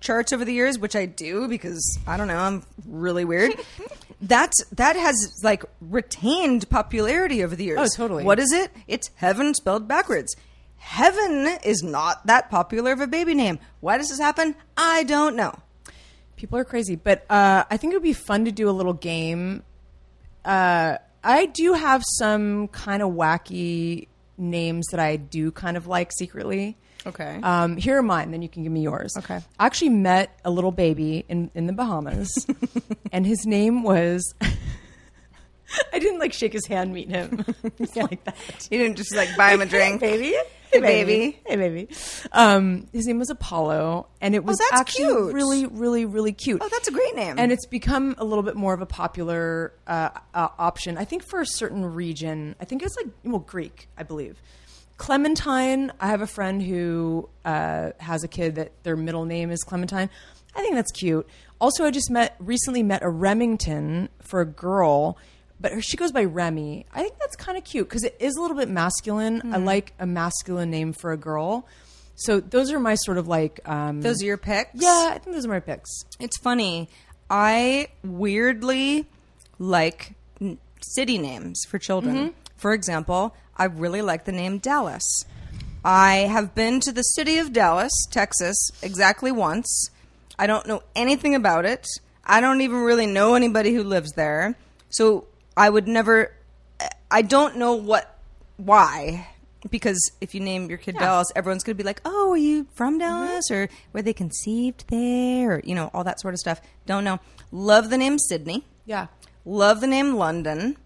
charts over the years, which I do because I don't know, I'm really weird. That's that has like retained popularity over the years. Oh, totally. What is it? It's heaven spelled backwards. Heaven is not that popular of a baby name. Why does this happen? I don't know. People are crazy, but uh, I think it would be fun to do a little game. Uh, I do have some kind of wacky names that I do kind of like secretly. Okay. Um, here are mine. Then you can give me yours. Okay. I actually met a little baby in in the Bahamas, and his name was. I didn't like shake his hand, meet him. Like that. You didn't just like buy him a drink, baby. Hey, baby. Hey, baby. Um, his name was Apollo, and it was Oh, actually cute. really, really, really cute. Oh, that's a great name. And it's become a little bit more of a popular uh, uh, option, I think, for a certain region. I think it's like, well, Greek, I believe. Clementine, I have a friend who uh, has a kid that their middle name is Clementine. I think that's cute. Also, I just met recently met a Remington for a girl, but her, she goes by Remy. I think that's kind of cute because it is a little bit masculine. Hmm. I like a masculine name for a girl. So those are my sort of like um, Those are your picks. yeah, I think those are my picks. It's funny. I weirdly like n- city names for children. Mm-hmm. For example, I really like the name Dallas. I have been to the city of Dallas, Texas, exactly once. I don't know anything about it. I don't even really know anybody who lives there. So I would never. I don't know what why because if you name your kid Dallas, everyone's going to be like, "Oh, are you from Dallas or were they conceived there?" or you know, all that sort of stuff. Don't know. Love the name Sydney. Yeah. Love the name London.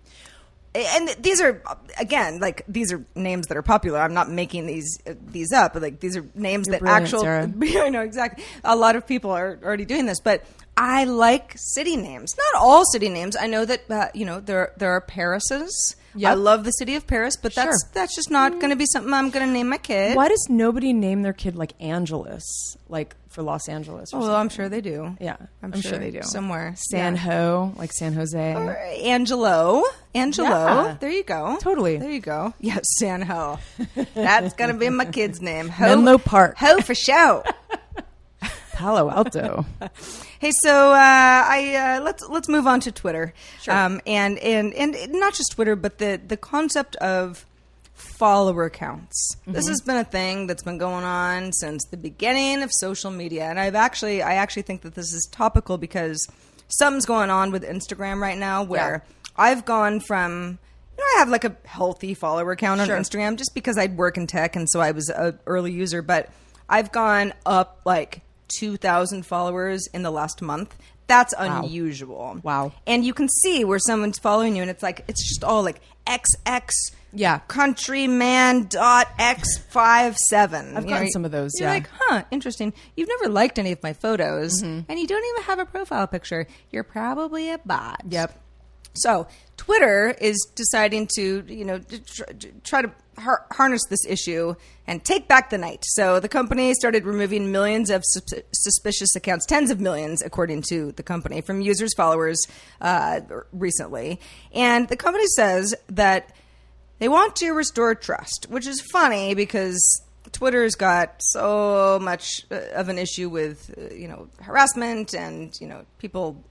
And these are again like these are names that are popular. I'm not making these uh, these up. But like these are names You're that actual. I know exactly. A lot of people are already doing this, but I like city names. Not all city names. I know that uh, you know there there are Parises. Yep. I love the city of Paris, but that's Sure. that's just not going to be something I'm going to name my kid. Why does nobody name their kid like Angeles, like for Los Angeles? Or Oh, well. I'm sure they do. yeah, I'm, sure, they do. somewhere. San Yeah. Ho, like San Jose. Or Angelo. Angelo. Yeah. There you go. Totally. There you go. Yeah, San Ho. That's gonna be my kid's name. Ho, Menlo Park. Ho for show. Palo Alto. Hey, so uh, I uh, let's let's move on to Twitter. Sure. Um, and and and not just Twitter, but the the concept of follower counts. This has been a thing that's been going on since the beginning of social media, and I've actually I actually think that this is topical because something's going on with Instagram right now where I've gone from. You know, I have like a healthy follower count on Sure. Instagram just because I work in tech and so I was an early user, but I've gone up like 2,000 followers in the last month. That's unusual. Wow. And you can see where someone's following you, and it's like it's just all like XX. Yeah. Countryman dot X five seven. I've gotten some of those, You're yeah. like, huh, interesting. You've never liked any of my photos, Mm-hmm. and you don't even have a profile picture. You're probably a bot. Yep. So Twitter is deciding to, you know, try to har- harness this issue and take back the night. So the company started removing millions of sus- suspicious accounts, tens of millions, according to the company, from users' followers uh, recently. And the company says that they want to restore trust, which is funny because Twitter's got so much uh, of an issue with, uh, you know, harassment and, you know, people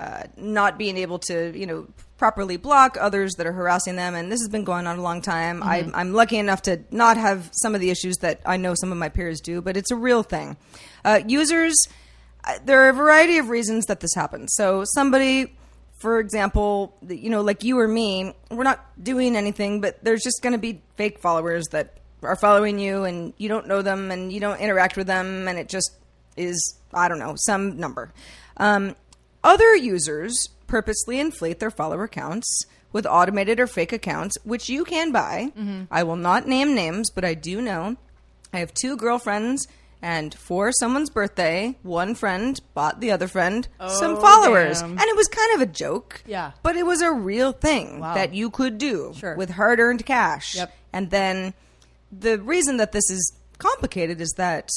uh, not being able to, you know, properly block others that are harassing them. And this has been going on a long time. I'm, I'm lucky enough to not have some of the issues that I know some of my peers do, but it's a real thing. Uh, users, uh, there are a variety of reasons that this happens. So somebody, for example, you know, like you or me, we're not doing anything, but there's just going to be fake followers that are following you and you don't know them and you don't interact with them and it just is, I don't know, some number. Um, other users purposely inflate their follower counts with automated or fake accounts, which you can buy. Mm-hmm. I will not name names, but I do know. I have two girlfriends, and for someone's birthday, one friend bought the other friend some oh, followers. damn. And it was kind of a joke. Yeah. But it was a real thing Wow. that you could do Sure. with hard earned cash. Yep. And then the reason that this is complicated is that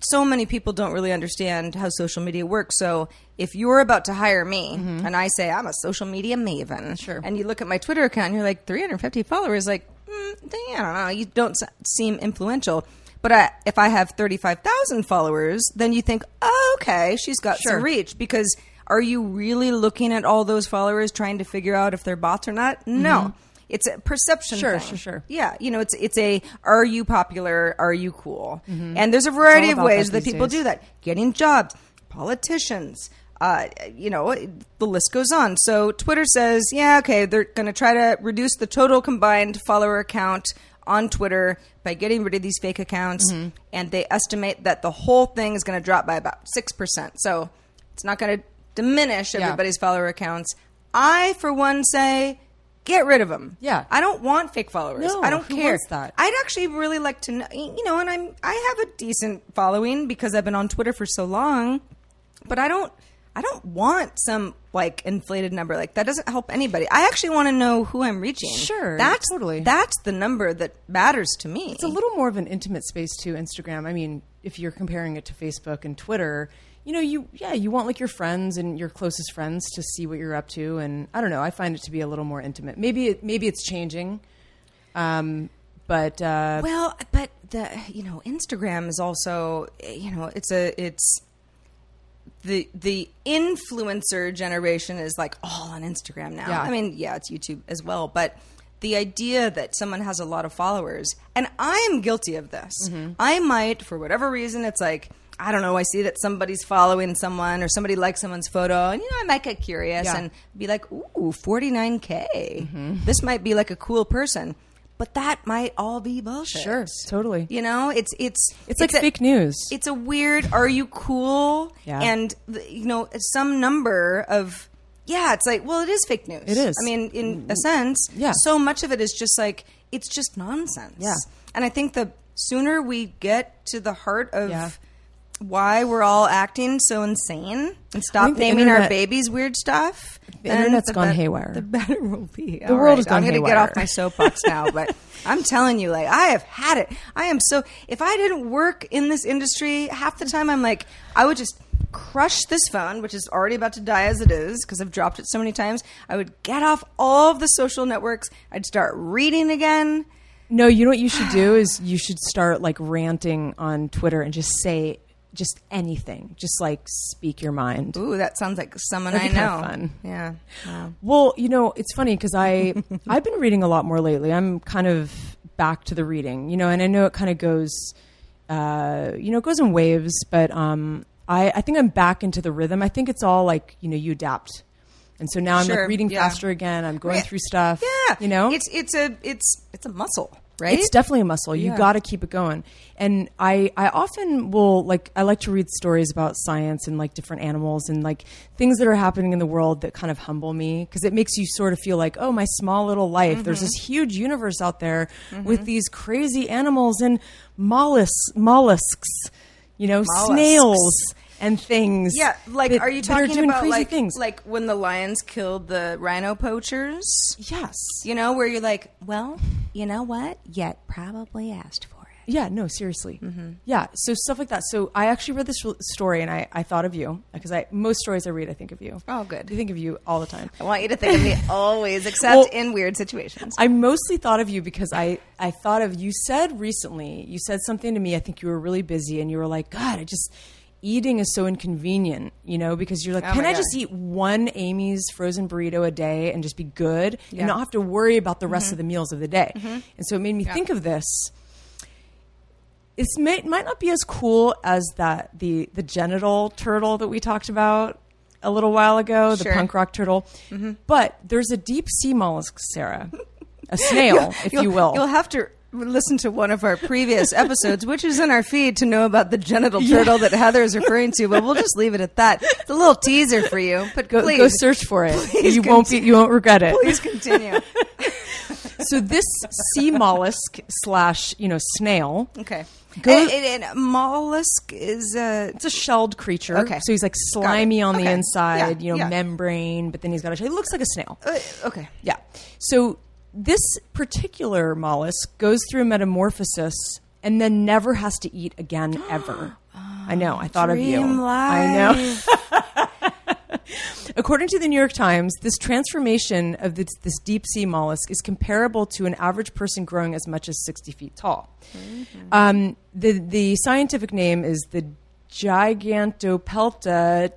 so many people don't really understand how social media works. So if you're about to hire me and I say I'm a social media maven, Mm-hmm. Sure. and you look at my Twitter account and you're like 350 followers, like mm, I don't know, you don't seem influential. But I, if I have 35,000 followers, then you think, oh, okay, she's got Sure. some reach because. Are you really looking at all those followers trying to figure out if they're bots or not? No. It's a perception Mm-hmm. Sure, thing. sure, sure. Yeah, you know, it's it's a are you popular? Are you cool? And there's a variety of ways that that people days. do that. Getting jobs, politicians, uh, you know, the list goes on. So Twitter says, yeah, okay, they're going to try to reduce the total combined follower count on Twitter by getting rid of these fake accounts, Mm-hmm. and they estimate that the whole thing is going to drop by about six percent. So it's not going to diminish Yeah. everybody's follower accounts. I, for one, say. Get rid of them. Yeah. I don't want fake followers. No, I don't who care. wants that? I'd actually really like to know, you know, and I'm I have a decent following because I've been on Twitter for so long, but I don't I don't want some like inflated number like that doesn't help anybody. I actually want to know who I'm reaching. Sure, that's totally. That's the number that matters to me. It's a little more of an intimate space to Instagram. I mean, if you're comparing it to Facebook and Twitter, you know, you yeah, you want like your friends and your closest friends to see what you're up to, and I don't know. I find it to be a little more intimate. Maybe it, maybe it's changing, um, but uh, Well, but the you know Instagram is also you know it's a it's the the influencer generation is like all on Instagram now. Yeah. I mean, yeah, it's YouTube as well, but the idea that someone has a lot of followers, and I am guilty of this. Mm-hmm. I might, for whatever reason, it's like I don't know. I see that somebody's following someone, or somebody likes someone's photo, and you know, I might get curious Yeah. and be like, "Ooh, forty nine k. Mm-hmm. This might be like a cool person." But that might all be bullshit. sure, totally. You know, it's it's It's like a- fake news. It's a weird. Are you cool? Yeah. And you know, some number of yeah. It's like well, it is fake news. It is. I mean, in a sense, Yeah. So much of it is just like it's just nonsense. Yeah. And I think the sooner we get to the heart of Yeah. Why we're all acting so insane and stop naming our babies weird stuff, The internet's the gone bet- haywire. The better we'll be. The world has gone haywire. I'm gonna get off my soapbox now, but I'm telling you, like I have had it. I am so. If I didn't work in this industry, half the time I'm like, I would just crush this phone, which is already about to die as it is because I've dropped it so many times. I would get off all of the social networks. I'd start reading again. No, you know what you should do is you should start like ranting on Twitter and just say just anything, just like speak your mind. Ooh, that sounds like someone That'd I be kinda know. fun. Yeah. Wow. Well, you know, it's funny because I I've been reading a lot more lately. I'm kind of back to the reading, you know, and I know it kind of goes, uh, you know, it goes in waves, but um, I I think I'm back into the rhythm. I think it's all like you know you adapt, and so now I'm Sure, like reading yeah. faster again. I'm going Yeah. through stuff. Yeah, you know, it's it's a it's it's a muscle. Right? It's definitely a muscle. You Yeah. got to keep it going. And I, I often will like, I like to read stories about science and like different animals and like things that are happening in the world that kind of humble me because it makes you sort of feel like, oh, my small little life. There's Mm-hmm. this huge universe out there with these crazy animals and mollusks, mollusks, you know, Mollusks. snails and things. Yeah, like that- are you that are talking about like things? like when the lions killed the rhino poachers? yes. You know, where you're like, well, you know what? Yet probably asked for it. Yeah, no, seriously. Mm-hmm. Yeah, so stuff like that. So I actually read this story and I, I thought of you because I most stories I read I think of you. Oh, good. I think of you all the time. I want you to think of me always, except Well- in weird situations. I mostly thought of you because I, I thought of you said recently, you said something to me, I think you were really busy and you were like, God, I just eating is so inconvenient, you know, because you're like, Oh can I God. just eat one Amy's frozen burrito a day and just be good Yeah. Mm-hmm. and not have to worry about the rest of the meals of the day? And so it made me think of this. It might not be as cool as that the the genital turtle that we talked about a little while ago, the punk rock turtle. But there's a deep sea mollusk, Sarah, a snail, if you will. You'll have to listen to one of our previous episodes, which is in our feed, to know about the genital turtle that Heather is referring to. But we'll just leave it at that. It's a little teaser for you. But go, please, go search for it. please You won't be. You won't regret it. please continue. So this sea mollusk slash you know snail. Okay. Go- and, and- and mollusk is a It's a shelled creature. Okay. So he's like slimy on the inside, Yeah, you know, yeah. membrane, but then he's got a shell. He looks like a snail. uh, okay. Yeah. So this particular mollusk goes through a metamorphosis and then never has to eat again ever. I know. I thought of you. Dream I know. According to the New York Times, this transformation of this, this deep sea mollusk is comparable to an average person growing as much as 60 feet tall. Um, the, the scientific name is the Gigantopelta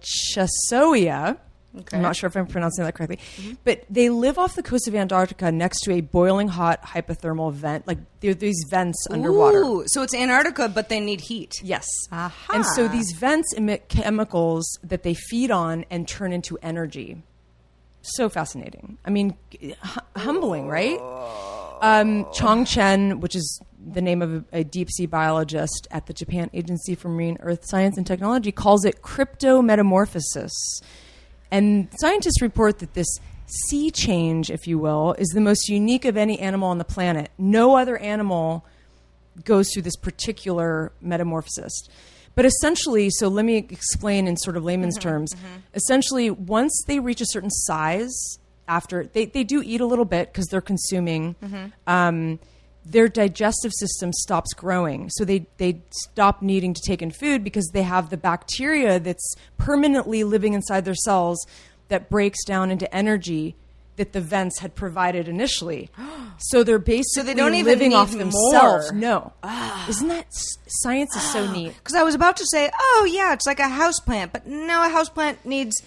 chessoia. I'm not sure if I'm pronouncing that correctly, but they live off the coast of Antarctica next to a boiling hot hypothermal vent. Like there are these vents underwater. Ooh, so it's Antarctica, but they need heat. Yes. Aha. And so these vents emit chemicals that they feed on and turn into energy. So fascinating. I mean, hu- humbling, right? Um, Chong Chen, which is the name of a, a deep sea biologist at the Japan Agency for Marine Earth Science and Technology, calls it cryptometamorphosis. And scientists report that this sea change, if you will, is the most unique of any animal on the planet. No other animal goes through this particular metamorphosis. But essentially, so let me explain in sort of layman's mm-hmm, terms. Mm-hmm. Essentially, once they reach a certain size, after they, they do eat a little bit because they're consuming, mm-hmm. um, their digestive system stops growing. So they, they stop needing to take in food because they have the bacteria that's permanently living inside their cells that breaks down into energy that the vents had provided initially. So they're basically don't even living off themselves. more. No. Isn't that science is so neat? Because I was about to say, oh yeah, it's like a house plant, but no, a house plant needs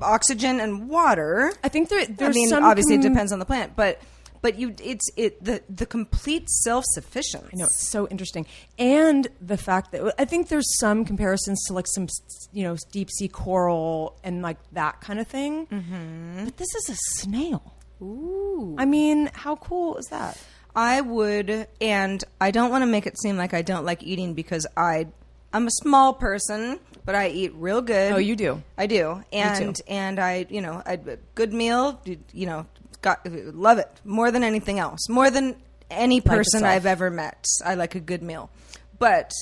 oxygen and water. I think there, I there's mean, some obviously, it depends on the plant, but but you, it's it the the complete self sufficiency. I know it's so interesting, and the fact that I think there's some comparisons to like some you know deep sea coral and like that kind of thing. Mm-hmm. But this is a snail. Ooh. I mean, how cool is that? I would, and I don't want to make it seem like I don't like eating because I, I'm a small person, but I eat real good. Oh, you do. I do, and and I, you know, a good meal, you- you know, got love it more than anything else, more than any person yourself. I've ever met. I like a good meal, but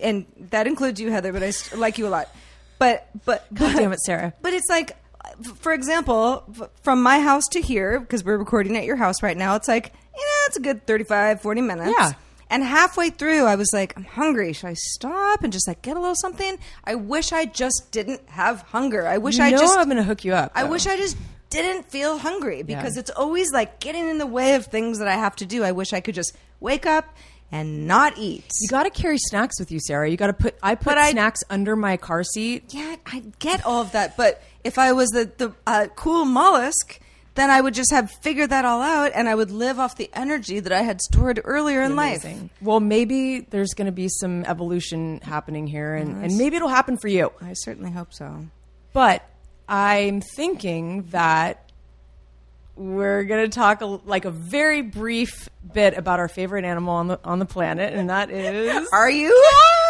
and that includes you, Heather. But I like you a lot. But but God but- damn it, Sarah. But it's like, for example, from my house to here, because we're recording at your house right now, it's like, you know, it's a good 35, 40 minutes. Yeah. And halfway through, I was like, I'm hungry. Should I stop and just like get a little something? I wish I just didn't have hunger. I wish you I know just. I'm going to hook you up. I wish I just didn't feel hungry because Yeah. it's always like getting in the way of things that I have to do. I wish I could just wake up and not eat. You got to carry snacks with you, Sarah. You got to put. I put But I- snacks under my car seat. Yeah, I get all of that, but if I was the the uh, cool mollusk, then I would just have figured that all out, and I would live off the energy that I had stored earlier in life. Well, maybe there's going to be some evolution happening here, and, and maybe it'll happen for you. I certainly hope so. But I'm thinking that we're going to talk a, like a very brief bit about our favorite animal on the on the planet, and that is. Are you?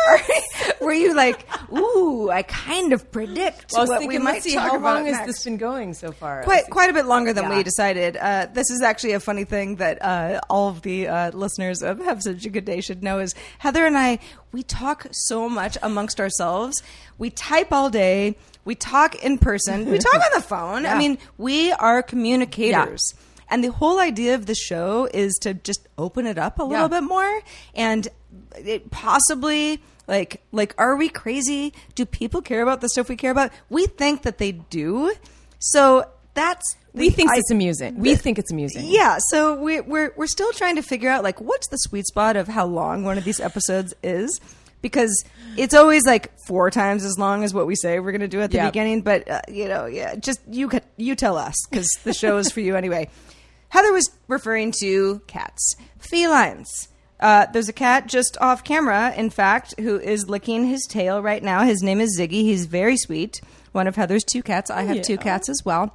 Are, were you like, ooh, I kind of predict Well, I was what thinking, we might let's see talk how long has next. this been going so far. quite quite a bit longer than Yeah. we decided. Uh, this is actually a funny thing that uh, all of the uh, listeners of Have Such a Good Day should know is Heather and I we talk so much amongst ourselves. We type all day. We talk in person. We talk on the phone. I mean, we are communicators. And the whole idea of the show is to just open it up a little Yeah. bit more and it possibly like like are we crazy do people care about the stuff we care about we think that they do so that's we think it's amusing. We think it's amusing. yeah so we, we're we're still trying to figure out like what's the sweet spot of how long one of these episodes is because it's always like four times as long as what we say we're going to do at the Yeah. beginning but uh, you know yeah just you you tell us because the show is for you anyway heather was referring to cats felines uh, there's a cat just off camera, in fact, who is licking his tail right now. His name is Ziggy. He's very sweet. One of Heather's two cats. I have two cats as well.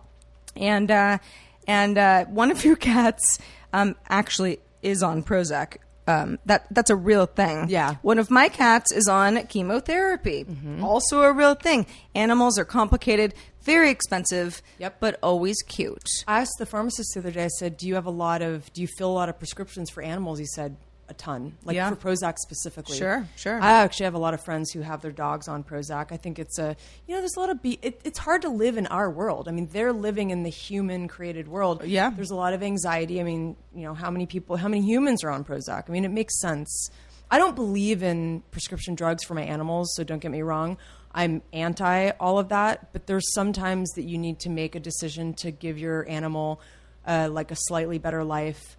And uh, and uh, one of your cats um, actually is on Prozac. Um, that that's a real thing. Yeah. One of my cats is on chemotherapy. Mm-hmm. Also a real thing. Animals are complicated, very expensive, Yep. but always cute. I asked the pharmacist the other day. I said, "Do you have a lot of? Do you fill a lot of prescriptions for animals?" He said, "A ton, like Yeah. for Prozac specifically." Sure, sure. I actually have a lot of friends who have their dogs on Prozac. I think it's a, you know, there's a lot of be. It, it's hard to live in our world. I mean, they're living in the human-created world. Yeah. there's a lot of anxiety. I mean, you know, how many people, how many humans are on Prozac? I mean, it makes sense. I don't believe in prescription drugs for my animals, so don't get me wrong. I'm anti all of that, but there's sometimes that you need to make a decision to give your animal uh, like a slightly better life.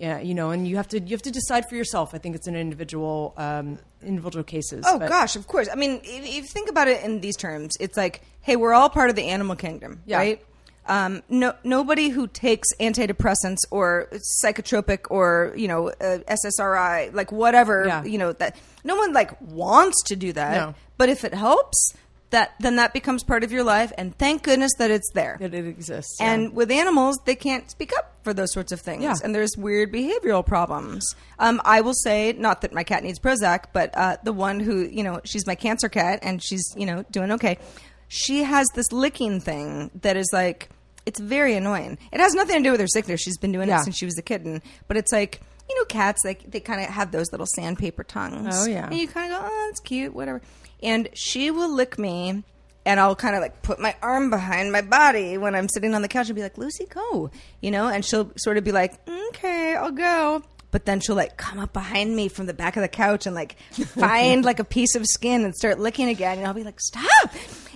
Yeah, you know, and you have to you have to decide for yourself. I think it's an individual um, individual cases. Oh but- gosh, of course. I mean, if, if you think about it in these terms, it's like, hey, we're all part of the animal kingdom, Yeah. right? Um, no, nobody who takes antidepressants or psychotropic or you know uh, SSRI, like whatever, Yeah. you know that no one like wants to do that. No. But if it helps, that then that becomes part of your life, and thank goodness that it's there. that it exists. yeah. And with animals, they can't speak up for those sorts of things. Yeah. And there's weird behavioral problems. Um, I will say, not that my cat needs Prozac, but uh, the one who, you know, she's my cancer cat and she's, you know, doing okay. She has this licking thing that is like, it's very annoying. It has nothing to do with her sickness. She's been doing Yeah. it since she was a kitten. But it's like, you know, cats, like, they kind of have those little sandpaper tongues. Oh, yeah. And you kind of go, oh, that's cute, whatever. And she will lick me and I'll kind of like put my arm behind my body when I'm sitting on the couch and be like, Lucy, go, you know, and she'll sort of be like, okay, I'll go. But then she'll like come up behind me from the back of the couch and like find like a piece of skin and start licking again. And I'll be like, stop.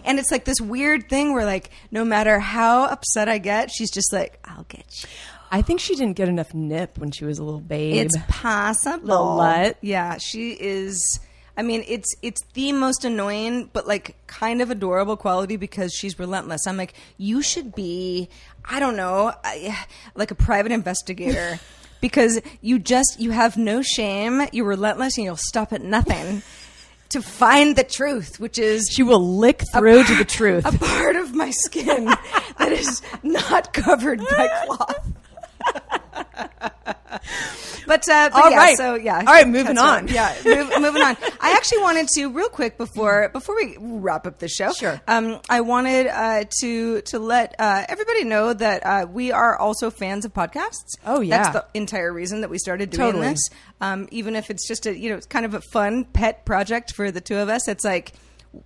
And it's like this weird thing where like no matter how upset I get, she's just like, I'll get you. I think she didn't get enough nip when she was a little babe. It's possible. Nut. Yeah, she is. I mean, it's it's the most annoying, but like kind of adorable quality because she's relentless. I'm like, you should be, I don't know, I, like a private investigator. Because you just you have no shame, you're relentless, and you'll stop at nothing to find the truth, which is she will lick through to the truth. a part of my skin that is not covered by cloth. but uh, but All yeah, right. so yeah. All right, moving on. right. Yeah, move, moving on. I actually wanted to real quick before before we wrap up the show. Sure. Um, I wanted uh, to to let uh, everybody know that uh, we are also fans of podcasts. Oh, yeah. that's the entire reason that we started doing Totally. this. Um, even if it's just a you know it's kind of a fun pet project for the two of us. It's like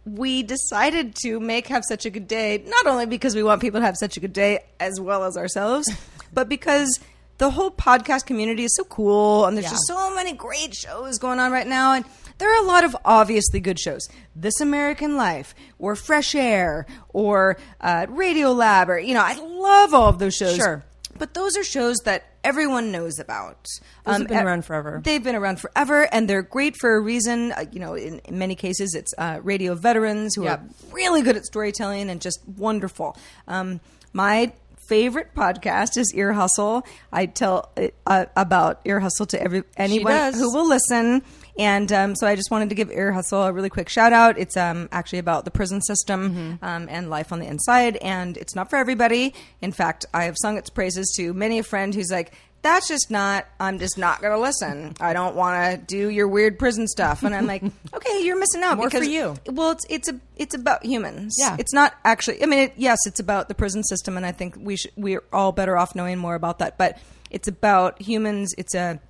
we decided to make have such a good day not only because we want people to have such a good day as well as ourselves but because the whole podcast community is so cool and there's Yeah. just so many great shows going on right now and there are a lot of obviously good shows this american life or fresh air or uh, Radiolab or you know i love all of those shows Sure. but those are shows that everyone knows about. um, have been around forever. They've been around forever, and they're great for a reason. Uh, you know, in, in many cases, it's uh, radio veterans who Yep. are really good at storytelling and just wonderful. Um, my favorite podcast is Ear Hustle. I tell uh, about Ear Hustle to every anyone who will listen. And um, so I just wanted to give Ear Hustle a really quick shout out. It's um, actually about the prison system um, and life on the inside, and it's not for everybody. In fact, I have sung its praises to many a friend who's like, that's just not i'm just not going to listen. I don't want to do your weird prison stuff. And i'm like okay you're missing out More for you. well it's it's a it's about humans. Yeah. it's not actually i mean it, yes it's about the prison system and i think we should we're all better off knowing more about that. But it's about humans. It's a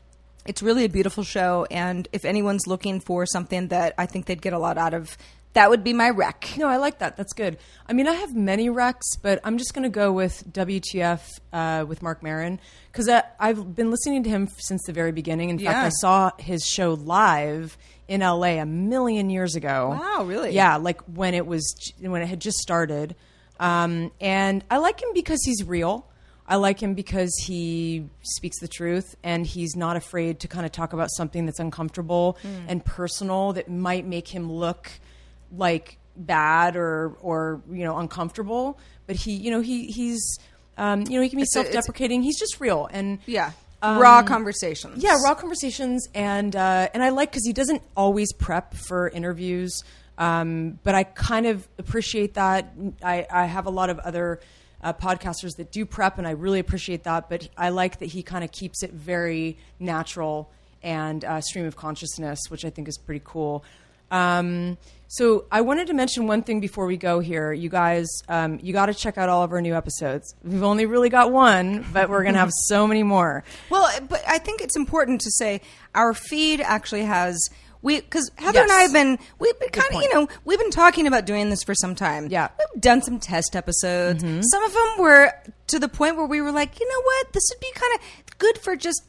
it's really a beautiful show. And if anyone's looking for something that i think they'd get a lot out of that would be my rec No, I like that. That's good. I mean, I have many recs, but I'm just going to go with WTF uh, with Marc Maron because I've been listening to him since the very beginning. In fact, I saw his show live in LA a million years ago. Wow, really? Yeah, like when it was when it had just started. Um, and I like him because he's real. I like him because he speaks the truth and he's not afraid to kind of talk about something that's uncomfortable Hmm. and personal that might make him look like bad or or you know uncomfortable. But he, you know, he he's um, you know he can be It's self-deprecating. he's just real and yeah Um, raw conversations yeah, raw conversations, and uh, and I like because he doesn't always prep for interviews, um, but I kind of appreciate that. I, I have a lot of other uh, podcasters that do prep, and I really appreciate that. But I like that he kind of keeps it very natural and uh, stream of consciousness, which I think is pretty cool. Um, so I wanted to mention one thing before we go here. You guys, um, you got to check out all of our new episodes. We've only really got one, but we're going to have so many more. Well, but I think it's important to say our feed actually has we because Heather and I have been we've been kind of you know we've been talking about doing this for some time. Yeah. we've done some test episodes. Some of them were to the point where we were like, you know what, this would be kind of good for just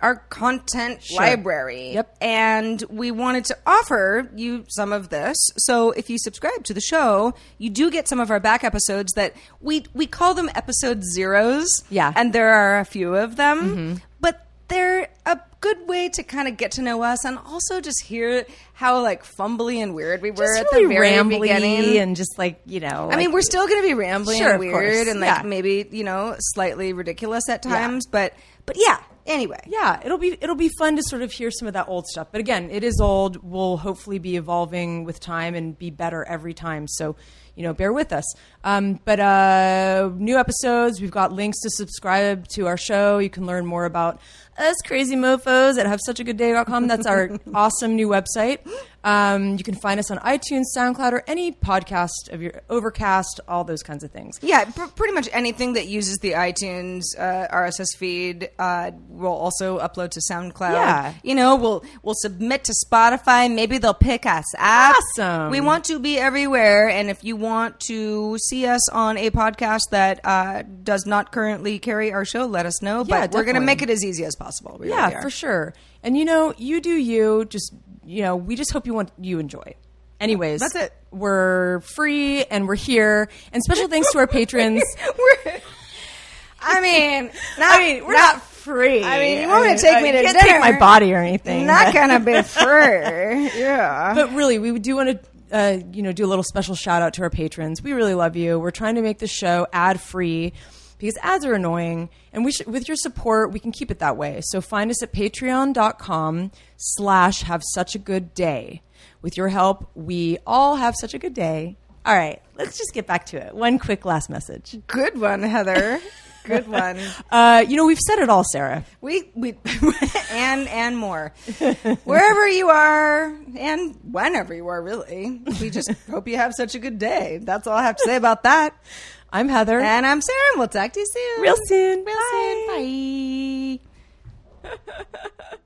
our content library. Yep. And we wanted to offer you some of this. So if you subscribe to the show, you do get some of our back episodes that we we call them episode zeros. Yeah. And there are a few of them. Mm-hmm. But they're a good way to kind of get to know us and also just hear how like fumbly and weird we were Just at really the very rambly beginning. and just like you know. I mean, we're still going to be rambling Sure, and weird and like Yeah. maybe, you know, slightly ridiculous at times, but but yeah, anyway. yeah, it'll be it'll be fun to sort of hear some of that old stuff. But again, it is old. We'll hopefully be evolving with time and be better every time. So you know, bear with us. Um, but uh, new episodes. We've got links to subscribe to our show. You can learn more about us crazy mofos at have such a good day.com. That's our awesome new website. Um, you can find us on iTunes, SoundCloud, or any podcast of your Overcast, all those kinds of things. Yeah, pr- pretty much anything that uses the iTunes uh, RSS feed uh, will also upload to SoundCloud. Yeah. you know, we'll we'll submit to Spotify. Maybe they'll pick us up. Awesome. We want to be everywhere, and if you want to see us on a podcast that uh, does not currently carry our show, let us know. Yeah, but we're going to make it as easy as possible. We yeah, are. for sure. And you know, you do you. Just you know, we just hope you want you enjoy. Anyways, That's it. We're free and we're here. And special thanks to our patrons. We're- I mean, not, I mean, we're not, free. I mean, you want me to take me to dinner? take my body or anything. Not gonna be free. Yeah. but really, we do want to, uh, you know, do a little special shout out to our patrons. We really love you. We're trying to make the show ad free because ads are annoying, and we should, with your support, we can keep it that way. So find us at patreon.com slash have such a good day. With your help, we all have such a good day. All right, let's just get back to it. One quick last message. Good one, Heather. Good one. Uh, you know, we've said it all, Sarah. We we and and more. Wherever you are and whenever you are, really. We just hope you have such a good day. That's all I have to say about that. I'm Heather. And I'm Sarah. and We'll talk to you soon. Real soon. Real soon. Bye.